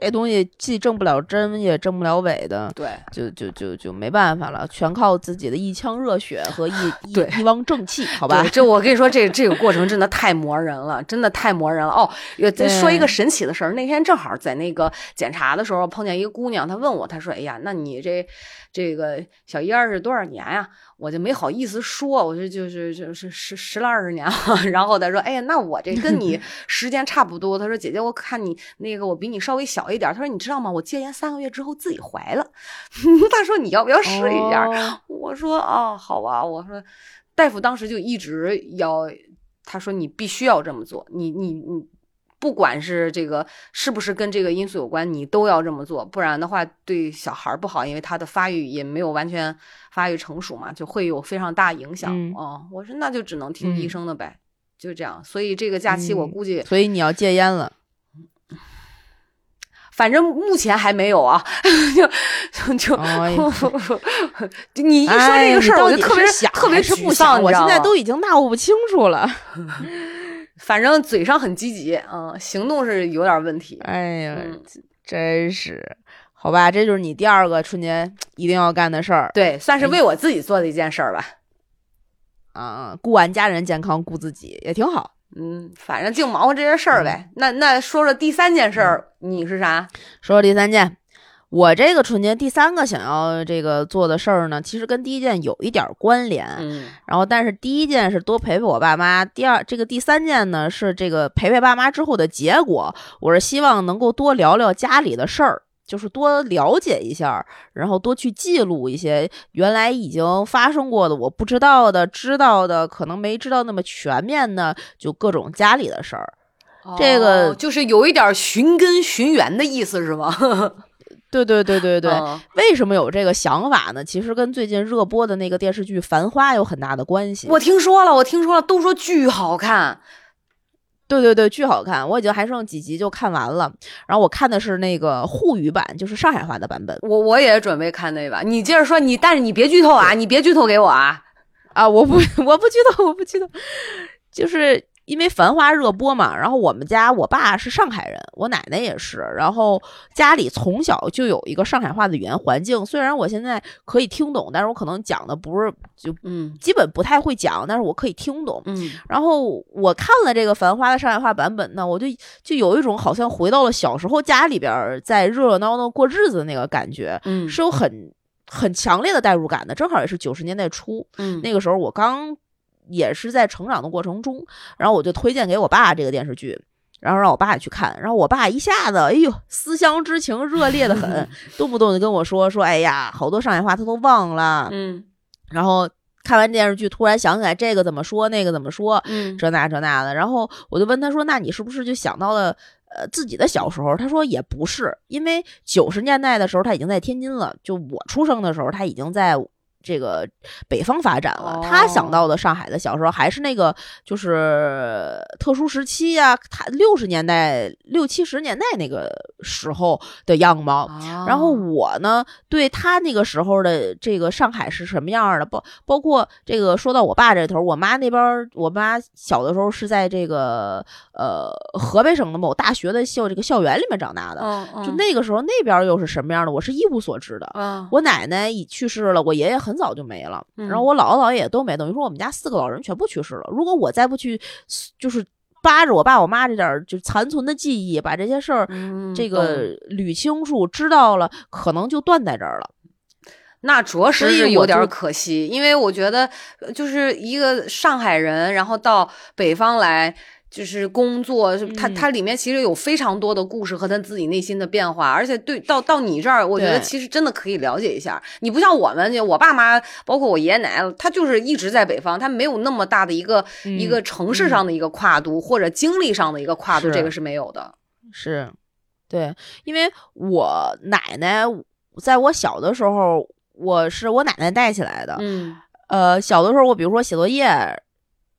这东西既挣不了真，也挣不了伪的，对，就就就就没办法了，全靠自己的一腔热血和一 <laughs> 一一汪正气，好吧？这我跟你说，这这个过程真的太磨人了，真的太磨人了。哦，再说一个神奇的事儿，那天正好在那个检查的时候碰见一个姑娘，她问我，她说：“哎呀，那你这这个小燕儿是多少年呀？”我就没好意思说，我说就是就是十十来二十年了。<laughs> 然后他说：“哎呀，那我这跟你 <laughs> 时间差不多。”他说：“姐姐，我看你那个我比你稍微小一点。”他说：“你知道吗？我戒烟三个月之后自己怀了。<laughs> ”他说：“你要不要试一下？”我说：“啊，好吧。”我说：“大夫当时就一直要，他说你必须要这么做，你你你。”不管是这个是不是跟这个因素有关，你都要这么做，不然的话对小孩不好，因为他的发育也没有完全发育成熟嘛，就会有非常大影响。哦，我说那就只能听医生的呗，就这样。所以这个假期我估计，所以你要戒烟了，<sighs> 反正目前还没有啊。<laughs> 就 <laughs> 就你一说这个事儿，我就特别特别是不想，我现在都已经闹不清楚了。<laughs> 反正嘴上很积极，嗯，行动是有点问题。哎呀，真是，好吧，这就是你第二个春节一定要干的事儿。对，算是为我自己做的一件事儿吧。啊，顾完家人健康，顾自己也挺好。嗯，反正净忙活这些事儿呗。那那说说第三件事儿，你是啥？说说第三件。我这个春节第三个想要这个做的事儿呢，其实跟第一件有一点关联。嗯，然后但是第一件是多陪陪我爸妈，第二这个第三件呢是这个陪陪爸妈之后的结果。我是希望能够多聊聊家里的事儿，就是多了解一下，然后多去记录一些原来已经发生过的我不知道的、知道的可能没知道那么全面的，就各种家里的事儿。这个就是有一点寻根寻源的意思，是吗？<laughs> 对对对对对，为什么有这个想法呢？其实跟最近热播的那个电视剧《繁花》有很大的关系。我听说了，我听说了，都说巨好看。对对对，巨好看！我已经还剩几集就看完了。然后我看的是那个沪语版，就是上海话的版本。我我也准备看那版。你接着说，你但是你别剧透啊，你别剧透给我啊！啊，我不 <laughs> 我不剧透，我不剧透，就是。因为《繁花》热播嘛，然后我们家我爸是上海人，我奶奶也是，然后家里从小就有一个上海话的语言环境。虽然我现在可以听懂，但是我可能讲的不是就嗯，基本不太会讲，但是我可以听懂。嗯，然后我看了这个《繁花》的上海话版本呢，我就就有一种好像回到了小时候家里边在热热闹闹过日子的那个感觉，嗯，是有很很强烈的代入感的。正好也是九十年代初，嗯，那个时候我刚。也是在成长的过程中，然后我就推荐给我爸这个电视剧，然后让我爸去看，然后我爸一下子，哎呦，思乡之情热烈的很，<laughs> 动不动就跟我说说，哎呀，好多上海话他都忘了，嗯，然后看完电视剧突然想起来这个怎么说，那个怎么说，嗯这那这那的。然后我就问他说：“那你是不是就想到了呃自己的小时候？”他说也不是，因为九十年代的时候他已经在天津了，就我出生的时候他已经在。这个北方发展了，他想到的上海的小时候还是那个就是特殊时期呀、他六十年代、六七十年代那个时候的样貌。啊然后我呢，对他那个时候的这个上海是什么样的，包包括这个说到我爸这头，我妈那边儿，我妈小的时候是在这个呃河北省的某大学的校这个校园里面长大的，就那个时候那边儿又是什么样的，我是一无所知的。嗯。我奶奶已去世了，我爷爷很早就没了，嗯然后我姥姥姥爷也都没，等于说我们家四个老人全部去世了。如果我再不去，就是扒着我爸我妈这点儿就残存的记忆，把这些事儿嗯这个捋清楚，知道了，可能就断在这儿了。那着实是有点可惜，因为我觉得呃就是一个上海人，然后到北方来。就是工作，是他嗯他里面其实有非常多的故事和他自己内心的变化，而且对到到你这儿，我觉得其实真的可以了解一下。你不像我们，就我爸妈，包括我爷爷奶奶，他就是一直在北方，他没有那么大的一个、一个嗯城市上的一个跨度，或者经历上的一个跨度，这个是没有的。是，对，因为我奶奶在我小的时候，我是我奶奶带起来的。嗯呃，小的时候我比如说写作业，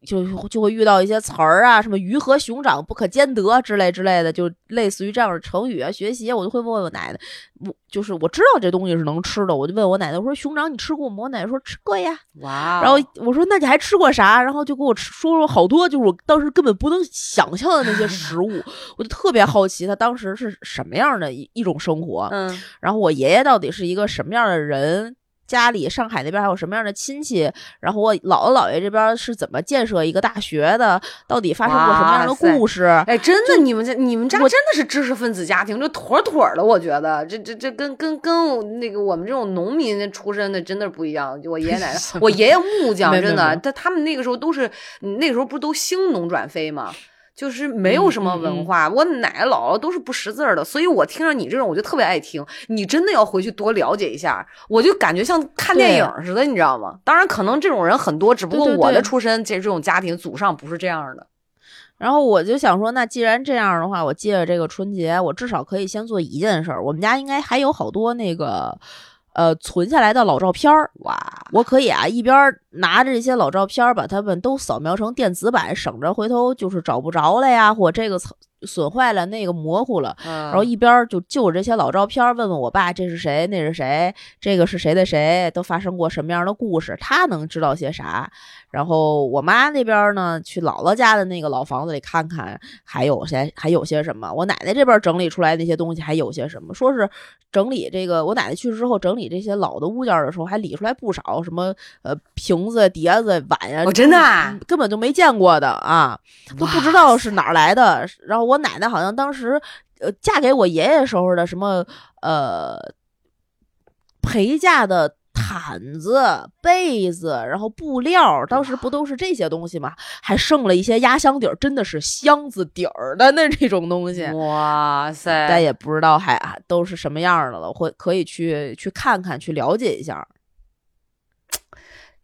就就会遇到一些词儿啊，什么鱼和熊掌不可兼得之类之类的，就类似于这样的成语啊。学习我就会问我奶奶，我就是我知道这东西是能吃的，我就问我奶奶，我说熊掌你吃过吗？我奶奶说吃过呀。哇哦，然后我说那你还吃过啥？然后就给我说说好多，就是我当时根本不能想象的那些食物，<laughs> 我就特别好奇他当时是什么样的一一种生活。嗯然后我爷爷到底是一个什么样的人？家里上海那边还有什么样的亲戚？然后我姥姥姥爷这边是怎么建设一个大学的？到底发生过什么样的故事？哎，真的，你们家你们家真的是知识分子家庭，就妥妥的，我觉得这这这跟跟跟那个我们这种农民出身的真的不一样。就我爷爷奶奶，<laughs> 我爷爷木匠，真的，他他们那个时候都是那个时候不是都兴农转非吗？就是没有什么文化，我奶奶姥姥都是不识字儿的，所以我听着你这种我就特别爱听。你真的要回去多了解一下，我就感觉像看电影似的，你知道吗？当然，可能这种人很多，只不过我的出身这这种家庭祖上不是这样的。然后我就想说，那既然这样的话，我借着这个春节，我至少可以先做一件事儿。我们家应该还有好多那个，呃，存下来的老照片儿。哇，我可以啊，一边儿拿着这些老照片儿，把它们都扫描成电子版，省着回头就是找不着了呀，或这个损坏了，那个模糊了。然然后一边儿就就着这些老照片儿，问问我爸这是谁，那是谁，这个是谁的谁，都发生过什么样的故事，他能知道些啥。然后我妈那边儿呢，去姥姥家的那个老房子里看看，还有些还有些什么。我奶奶这边儿整理出来那些东西还有些什么，说是整理这个我奶奶去世之后整理这些老的物件儿的时候，还理出来不少什么呃瓶子、碟子、碗呀、哦真的根本就没见过的啊。都不知道是哪儿来的。然后我奶奶好像当时呃嫁给我爷爷时候的什么呃陪嫁的毯子、被子，然后布料，当时不都是这些东西吗？还剩了一些压箱底儿，真的是箱子底儿的那这种东西。哇塞！但也不知道还还都是什么样儿的了，会可以去去看看，去了解一下。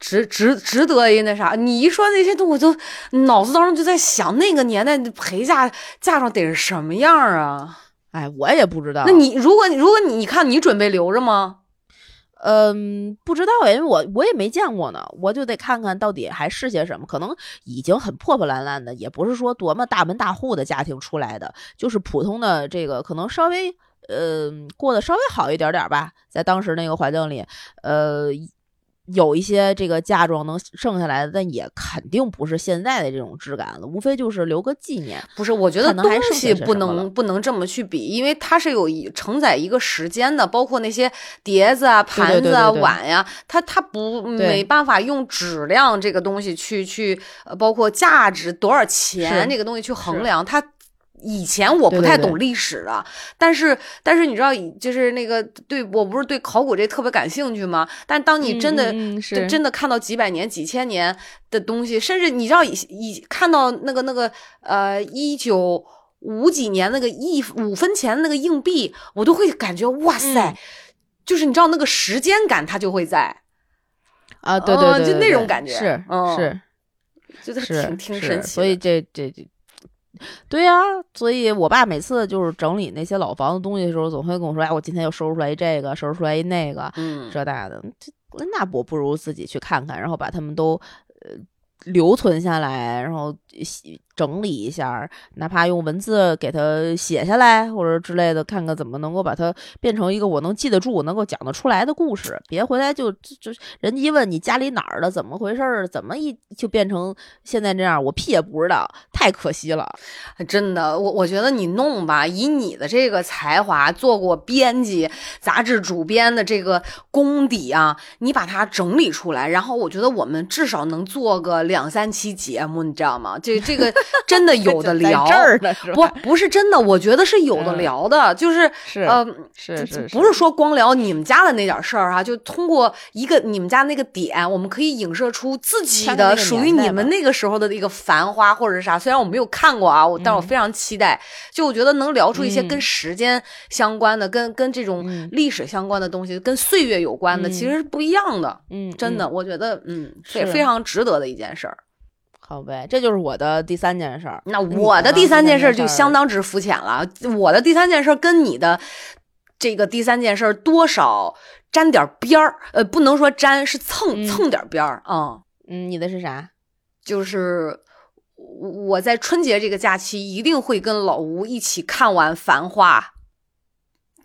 值值值得一那啥，你一说那些东西，我就脑子当中就在想，那个年代陪嫁嫁妆得是什么样儿啊？哎，我也不知道。那你如果如果你你看你准备留着吗？嗯，不知道哎，因为我我也没见过呢，我就得看看到底还是些什么。可能已经很破破烂烂的，也不是说多么大门大户的家庭出来的，就是普通的这个，可能稍微呃过得稍微好一点点儿吧，在当时那个环境里，呃。有一些这个嫁妆能剩下来的，但也肯定不是现在的这种质感了，无非就是留个纪念。不是，我觉得东西不能不能这么去比，因为它是有一承载一个时间的，包括那些碟子啊、盘子啊、对对对碗呀、它它不没办法用质量这个东西去去，呃，包括价值多少钱是这个东西去衡量它。以前我不太懂历史啊，但是但是你知道，就是那个对我不是对考古这特别感兴趣吗？但当你真的、是。真真的看到几百年、几千年的东西，甚至你知道以以看到那个那个呃一九五几年那个一五分钱的那个硬币，我都会感觉哇塞，嗯。就是你知道那个时间感它就会在。啊，对对对，就那种感觉，是是，就是挺挺神奇。所以这这这，对呀，所以我爸每次就是整理那些老房子东西的时候，总会跟我说：“哎，我今天又收拾出来一这个，收拾出来一那个，嗯，这那的。”那我不如自己去看看，然后把他们都呃留存下来，然后。整理一下，哪怕用文字给它写下来，或者之类的，看看怎么能够把它变成一个我能记得住、能够讲得出来的故事。别回来就就人一问你家里哪儿的，怎么回事儿，怎么一就变成现在这样，我屁也不知道，太可惜了。真的，我我觉得你弄吧，以你的这个才华，做过编辑、杂志主编的这个功底啊，你把它整理出来，然后我觉得我们至少能做个两三期节目，你知道吗？这这个。<laughs> 真的有的聊，不不是真的，我觉得是有的聊的，就是呃，是是，不是说光聊你们家的那点事儿哈，就通过一个你们家那个点，我们可以影射出自己的属于你们那个时候的一个繁花或者是啥。虽然我没有看过啊，我但我非常期待。就我觉得能聊出一些跟时间相关的、跟跟这种历史相关的东西、跟岁月有关的，其实是不一样的。嗯，真的，我觉得嗯，非非常值得的一件事儿。好呗，这就是我的第三件事儿。那我的第三件事就相当之肤浅了。我的第三件事跟你的这个第三件事多少沾点边儿，呃，不能说沾，是蹭蹭点边儿啊。嗯，你的是啥？就是我在春节这个假期一定会跟老吴一起看完《繁花》。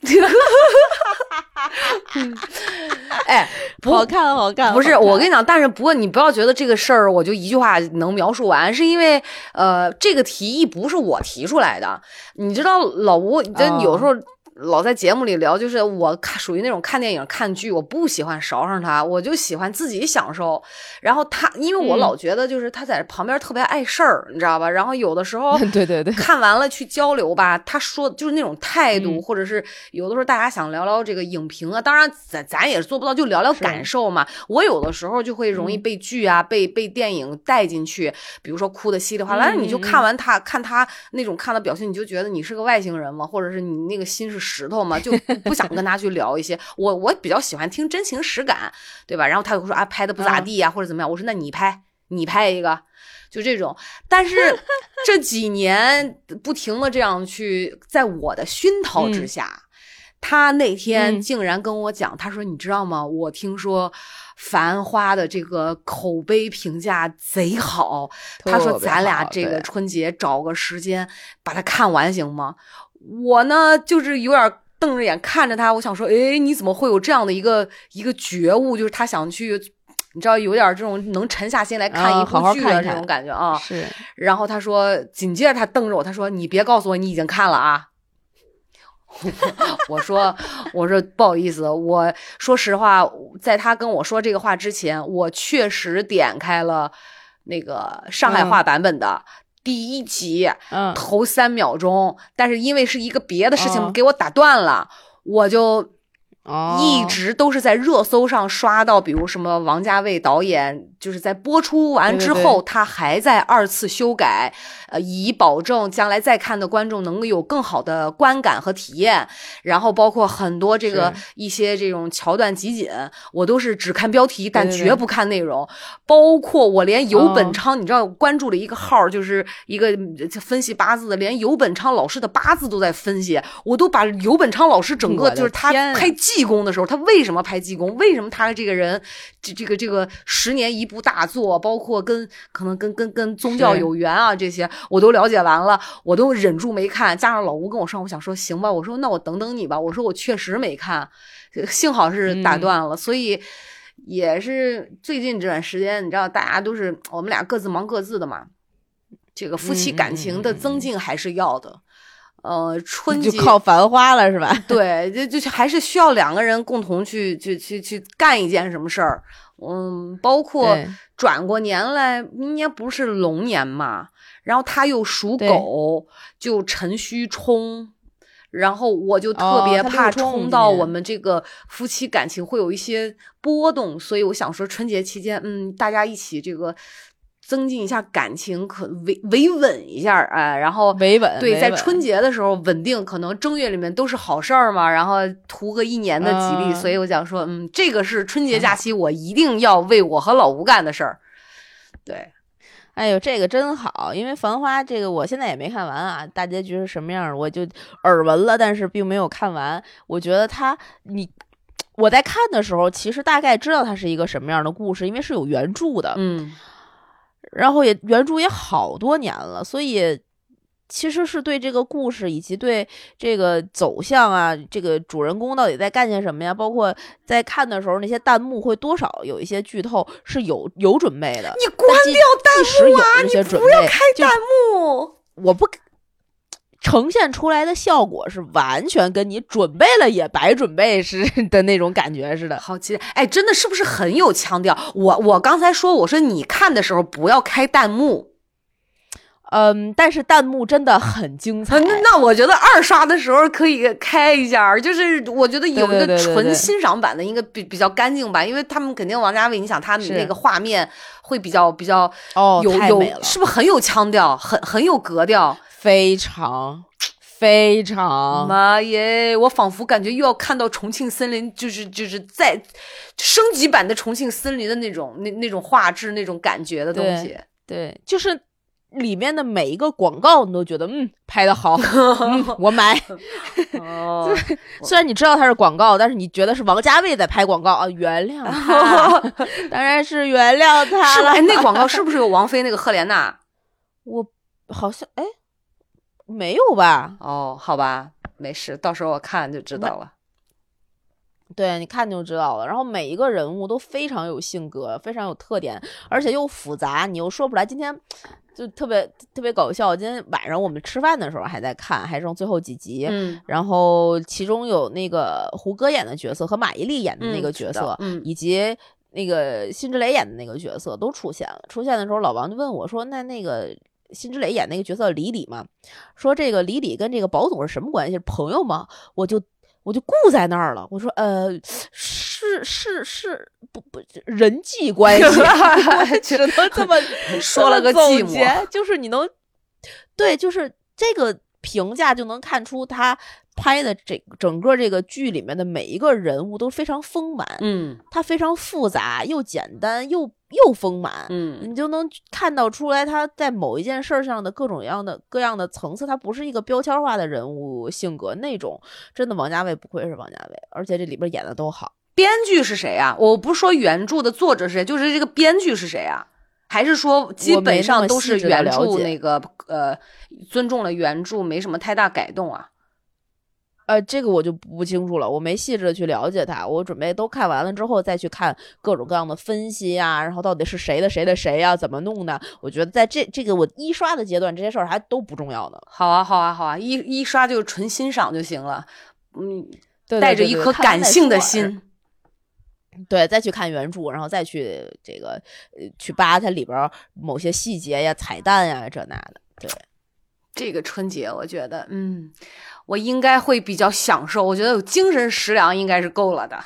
<laughs> 哎，<laughs> 好看，好看。不是，我跟你讲，但是不过你不要觉得这个事儿我就一句话能描述完，是因为呃，这个提议不是我提出来的。你知道，老吴，这有时候。老在节目里聊，就是我看属于那种看电影、看剧，我不喜欢勺上他，我就喜欢自己享受。然后他，因为我老觉得就是他在旁边特别碍事儿，你知道吧？然后有的时候，<laughs> 对对对，看完了去交流吧，他说就是那种态度，或者是有的时候大家想聊聊这个影评啊，当然咱咱也做不到，就聊聊感受嘛。我有的时候就会容易被剧啊、被被电影带进去，比如说哭的稀里哗啦，你就看完他看他那种看的表情，你就觉得你是个外星人嘛，或者是你那个心是。石头嘛，就不想跟他去聊一些。我我比较喜欢听真情实感，对吧？然后他就说啊，拍的不咋地呀，或者怎么样。我说那你拍，你拍一个，就这种。但是 <laughs> 这几年不停的这样去，在我的熏陶之下，他那天竟然跟我讲，他说你知道吗？我听说《繁花》的这个口碑评价贼好。他说咱俩这个春节找个时间把它看完行吗？我呢，就是有点瞪着眼看着他，我想说，哎，你怎么会有这样的一个一个觉悟？就是他想去，你知道，有点这种能沉下心来看一部剧的这种感觉啊。是。然后他说，紧接着他瞪着我，他说：“你别告诉我你已经看了啊。<laughs> ”我说：“我说不好意思，我说实话，在他跟我说这个话之前，我确实点开了那个上海话版本的。”第一集，嗯，头三秒钟，但是因为是一个别的事情给我打断了，我就。一直都是在热搜上刷到，比如什么王家卫导演，就是在播出完之后，他还在二次修改，呃，以保证将来再看的观众能够有更好的观感和体验。然后包括很多这个一些这种桥段集锦，我都是只看标题，但绝不看内容。包括我连游本昌，你知道关注了一个号，就是一个分析八字的，连游本昌老师的八字都在分析，我都把游本昌老师整个就是他拍。济公的时候，他为什么拍济公？为什么他这个人，这这个这个十年一部大作，包括跟可能跟跟跟宗教有缘啊，这些我都了解完了，我都忍住没看。加上老吴跟我上，我想说行吧，我说那我等等你吧。我说我确实没看，幸好是打断了。所以也是最近这段时间，你知道，大家都是我们俩各自忙各自的嘛，这个夫妻感情的增进还是要的。呃，春就靠繁花了是吧？<laughs> 对，就就还是需要两个人共同去去去去干一件什么事儿。嗯，包括转过年来，明年不是龙年嘛？然后他又属狗，就辰戌冲，然后我就特别怕冲到我们这个夫妻感情会有一些波动，所以我想说春节期间，嗯，大家一起这个。增进一下感情，可维维稳一下，哎，然后维稳对，在春节的时候稳定，可能正月里面都是好事儿嘛，然后图个一年的吉利，嗯所以我想说，嗯，这个是春节假期我一定要为我和老吴干的事儿。对，哎呦，这个真好，因为《繁花》这个我现在也没看完啊，大结局是什么样儿，我就耳闻了，但是并没有看完。我觉得它，你我在看的时候，其实大概知道它是一个什么样的故事，因为是有原著的，嗯然后也原著也好多年了，所以其实是对这个故事以及对这个走向啊，这个主人公到底在干些什么呀，包括在看的时候那些弹幕会多少有一些剧透是有有准备的。你关掉弹幕啊！你不要开弹幕。我不呈现出来的效果是完全跟你准备了也白准备似 <laughs> 的那种感觉似的。好期待！哎，真的是不是很有腔调？我我刚才说，我说你看的时候不要开弹幕，嗯，但是弹幕真的很精彩。那那我觉得二刷的时候可以开一下，就是我觉得有一个纯欣赏版的应该比比较干净吧，因为他们肯定王家卫，你想他是那个画面会比较比较哦，有有是不是很有腔调，很很有格调？非常非常妈耶！我仿佛感觉又要看到重庆森林，就是就是在升级版的重庆森林的那种那那种画质那种感觉的东西。对，就是里面的每一个广告，你都觉得嗯拍的好，<laughs> 嗯，我买。哦，<laughs> 虽然你知道它是广告，但是你觉得是王家卫在拍广告啊，原谅他，<laughs> 当然是原谅他是吧？那广告是不是有王菲那个赫莲娜？我好像哎没有吧？哦，好吧，没事，到时候我看就知道了。对，你看就知道了。然后每一个人物都非常有性格，非常有特点，而且又复杂，你又说不出来。今天就特别特别搞笑。今天晚上我们吃饭的时候还在看，还剩最后几集。嗯，然后其中有那个胡歌演的角色和马伊琍演的那个角色，嗯，以及那个辛芷蕾演的那个角色都出现了。出现的时候，老王就问我说：“那那个辛芷蕾演那个角色李李嘛？说这个李李跟这个宝总是什么关系？是朋友吗？”我就我就固在那儿了。我说：“呃，是是是，不不人际关系，<laughs> 我 <laughs> 只能这么说了个寂寞总结，就是你能对，就是这个评价就能看出他拍的这整个这个剧里面的每一个人物都非常丰满，嗯它非常复杂又简单又又丰满，嗯你就能看到出来他在某一件事儿上的各种各样的各样的层次，他不是一个标签化的人物性格那种。真的，王家卫不愧是王家卫，而且这里边演的都好。编剧是谁啊？我不是说原著的作者是谁，就是这个编剧是谁啊？还是说基本上都是原著那个呃尊重了原著，没什么太大改动啊？呃，这个我就不清楚了，我没细致的去了解它。我准备都看完了之后再去看各种各样的分析啊、然后到底是谁的谁的谁呀、怎么弄的？我觉得在这这个我一刷的阶段，这些事儿还都不重要呢。好啊，好啊，好啊，一一刷就纯欣赏就行了。嗯，对带着一颗感性的，心。对再说对，再去看原著，然后再去这个呃去扒它里边儿某些细节呀、彩蛋呀这那的。对，这个春节，我觉得，嗯，我应该会比较享受。我觉得有精神食粮应该是够了的，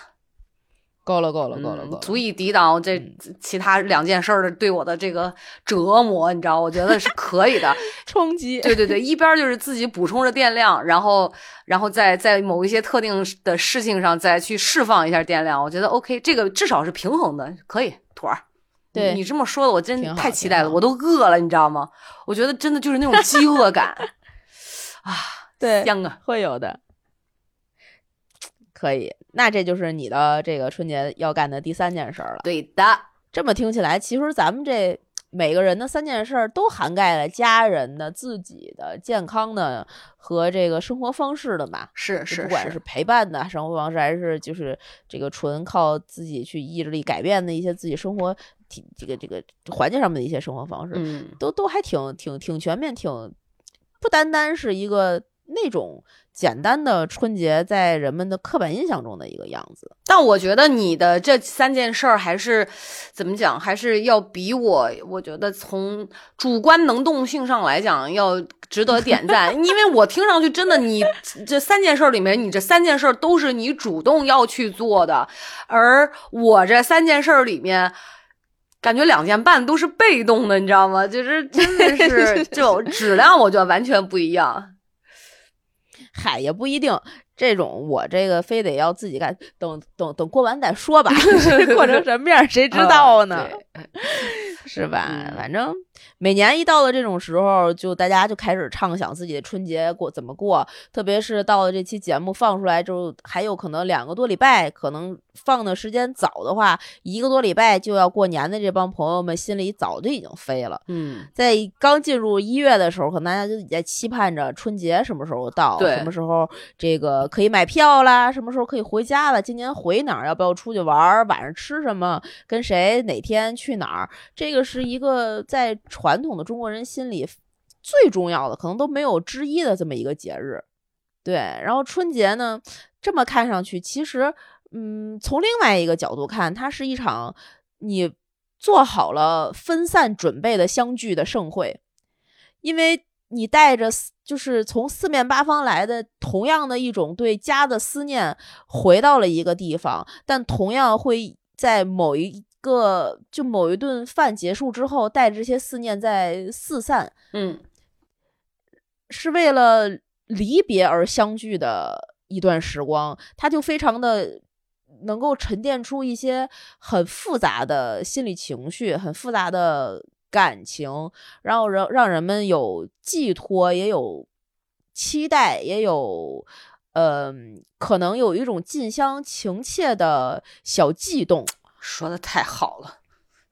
够了，够了，够了，够了，嗯足以抵挡这嗯其他两件事儿的对我的这个折磨。你知道，我觉得是可以的。<laughs> 冲击。对对对，一边儿就是自己补充着电量，然后，然后再在某一些特定的事情上再去释放一下电量。我觉得 OK，这个至少是平衡的，可以妥儿。对你你这么说的，我真太期待了，我都饿了，你知道吗？我觉得真的就是那种饥饿感 <laughs> 啊，对，香啊！会有的。可以，那这就是你的这个春节要干的第三件事儿了。对的，这么听起来，其实咱们这每个人的三件事儿都涵盖了家人的、自己的、健康的和这个生活方式的吧。是就是不管是是陪伴的生活方式，还是就是这个纯靠自己去意志力改变的一些自己生活体这个这个环境上面的一些生活方式，嗯，都都还挺挺挺全面，挺不单单是一个那种简单的春节在人们的刻板印象中的一个样子。但我觉得你的这三件事儿还是怎么讲，还是要比我，我觉得从主观能动性上来讲要值得点赞，因为我听上去真的你这三件事儿里面，你这三件事儿都是你主动要去做的，而我这三件事儿里面。感觉两件半都是被动的，你知道吗？就是 <laughs> 真的是就质量，我觉得完全不一样。嗨，也不一定。这种我这个非得要自己干，等等等过完再说吧。<laughs> 过成什么样，谁知道呢？是吧？反正。每年一到了这种时候，就大家就开始畅想自己的春节过怎么过。特别是到了这期节目放出来之后，还有可能两个多礼拜，可能放的时间早的话，一个多礼拜就要过年的这帮朋友们心里早就已经飞了。嗯，在刚进入一月的时候，可能大家就在期盼着春节什么时候到，什么时候这个可以买票啦，什么时候可以回家了，今年回哪儿，要不要出去玩，晚上吃什么，跟谁，哪天去哪儿，这个是一个在传。统的中国人心里最重要的，可能都没有之一的这么一个节日，对。然后春节呢，这么看上去，其实，嗯，从另外一个角度看，它是一场你做好了分散准备的相聚的盛会，因为你带着就是从四面八方来的同样的一种对家的思念，回到了一个地方，但同样会在某一。个就某一顿饭结束之后，带着这些思念在四散，嗯，是为了离别而相聚的一段时光，他就非常的能够沉淀出一些很复杂的心理情绪，很复杂的感情，然后让让人们有寄托，也有期待，也有嗯，可能有一种近乡情怯的小悸动。说的太好了，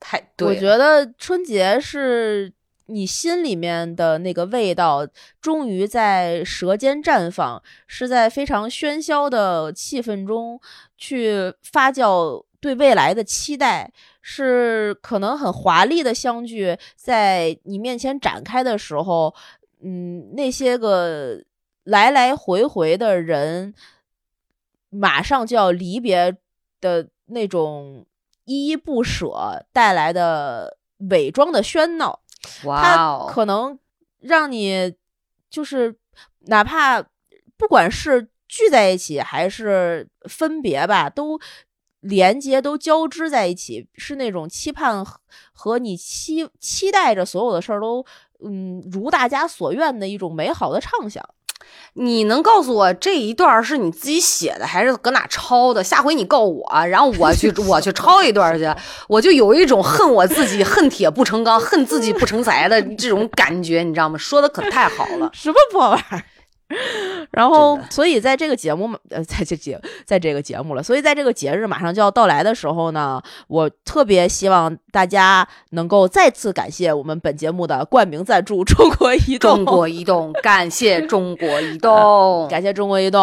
太对。我觉得春节是你心里面的那个味道，终于在舌尖绽放，是在非常喧嚣的气氛中去发酵对未来的期待，是可能很华丽的相聚，在你面前展开的时候，嗯，那些个来来回回的人，马上就要离别的那种。依依不舍带来的伪装的喧闹，它可能让你就是哪怕不管是聚在一起还是分别吧，都连接都交织在一起，是那种期盼和你期期待着所有的事儿都嗯如大家所愿的一种美好的畅想。你能告诉我这一段是你自己写的，还是搁哪抄的？下回你告我，然后我去我去抄一段去，我就有一种恨我自己、恨铁不成钢、恨自己不成才的这种感觉，你知道吗？说的可太好了，<laughs> 什么破玩意儿？<laughs> 然后，所以在这个节目，呃，在这节，在这个节目了。所以在这个节日马上就要到来的时候呢，我特别希望大家能够再次感谢我们本节目的冠名赞助——中国移动。中国移动，<laughs> 感谢中国移动，感谢中国移动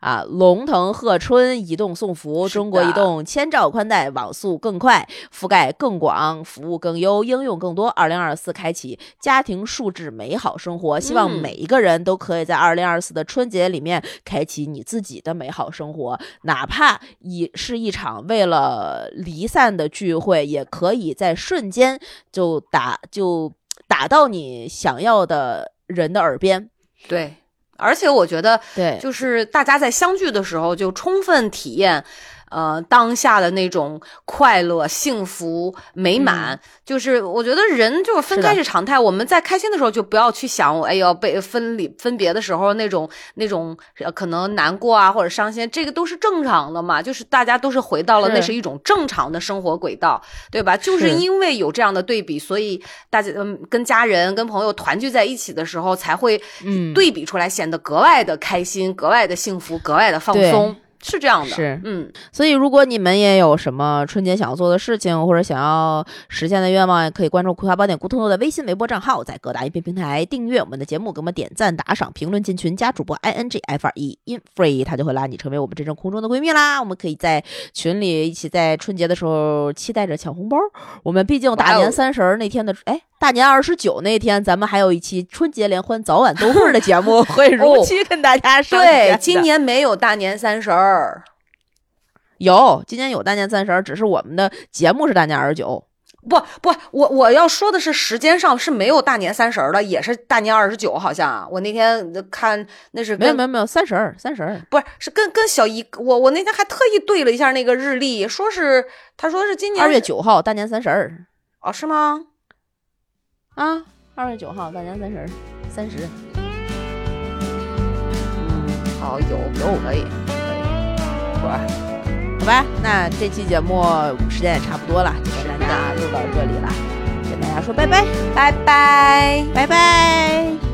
啊！龙腾鹤春，移动送福。中国移动，千兆宽带，网速更快，覆盖更广，服务更优，应用更多。二零二四，开启家庭数字美好生活。希望每一个人都可以在二零。二四的春节里面，开启你自己的美好生活，哪怕一是一场为了离散的聚会，也可以在瞬间就打就打到你想要的人的耳边。对，而且我觉得，对，就是大家在相聚的时候，就充分体验。呃，当下的那种快乐、幸福、美满，就是我觉得人就是分开是常态。我们在开心的时候就不要去想，哎呦，被分离、分别的时候那种那种可能难过啊或者伤心，这个都是正常的嘛。就是大家都是回到了那是一种正常的生活轨道，对吧？就是因为有这样的对比，所以大家嗯跟家人、跟朋友团聚在一起的时候，才会嗯对比出来，显得格外的开心、格外的幸福、格外的放松。是这样的，是嗯，所以如果你们也有什么春节想要做的事情，或者想要实现的愿望，也可以关注《葵花宝典》咕通的微信、微博账号，在各大音频平台订阅我们的节目，给我们点赞、打赏、评论、进群、加主播 i n g f r e in free，他就会拉你成为我们真正空中的闺蜜啦。我们可以在群里一起在春节的时候期待着抢红包。我们毕竟大年三十那天的，哎，大年二十九那天，咱们还有一期春节联欢早晚都会的节目，<laughs> 会如期跟大家说。对，今年没有大年三十。有，今年有大年三十儿，只是我们的节目是大年二十九。不不，我我要说的是时间上是没有大年三十儿的，也是大年二十九，好像我那天看那是没有没有没有三十儿三十儿，不是是跟跟小姨，我我那天还特意对了一下那个日历，说是他说是今年二月九号大年三十儿。哦，是吗？啊，二月九号大年三十儿，三十。嗯，好，有有可以，好吧，那这期节目时间也差不多了，就跟大家录到这里了，跟大家说拜拜，拜拜。拜拜。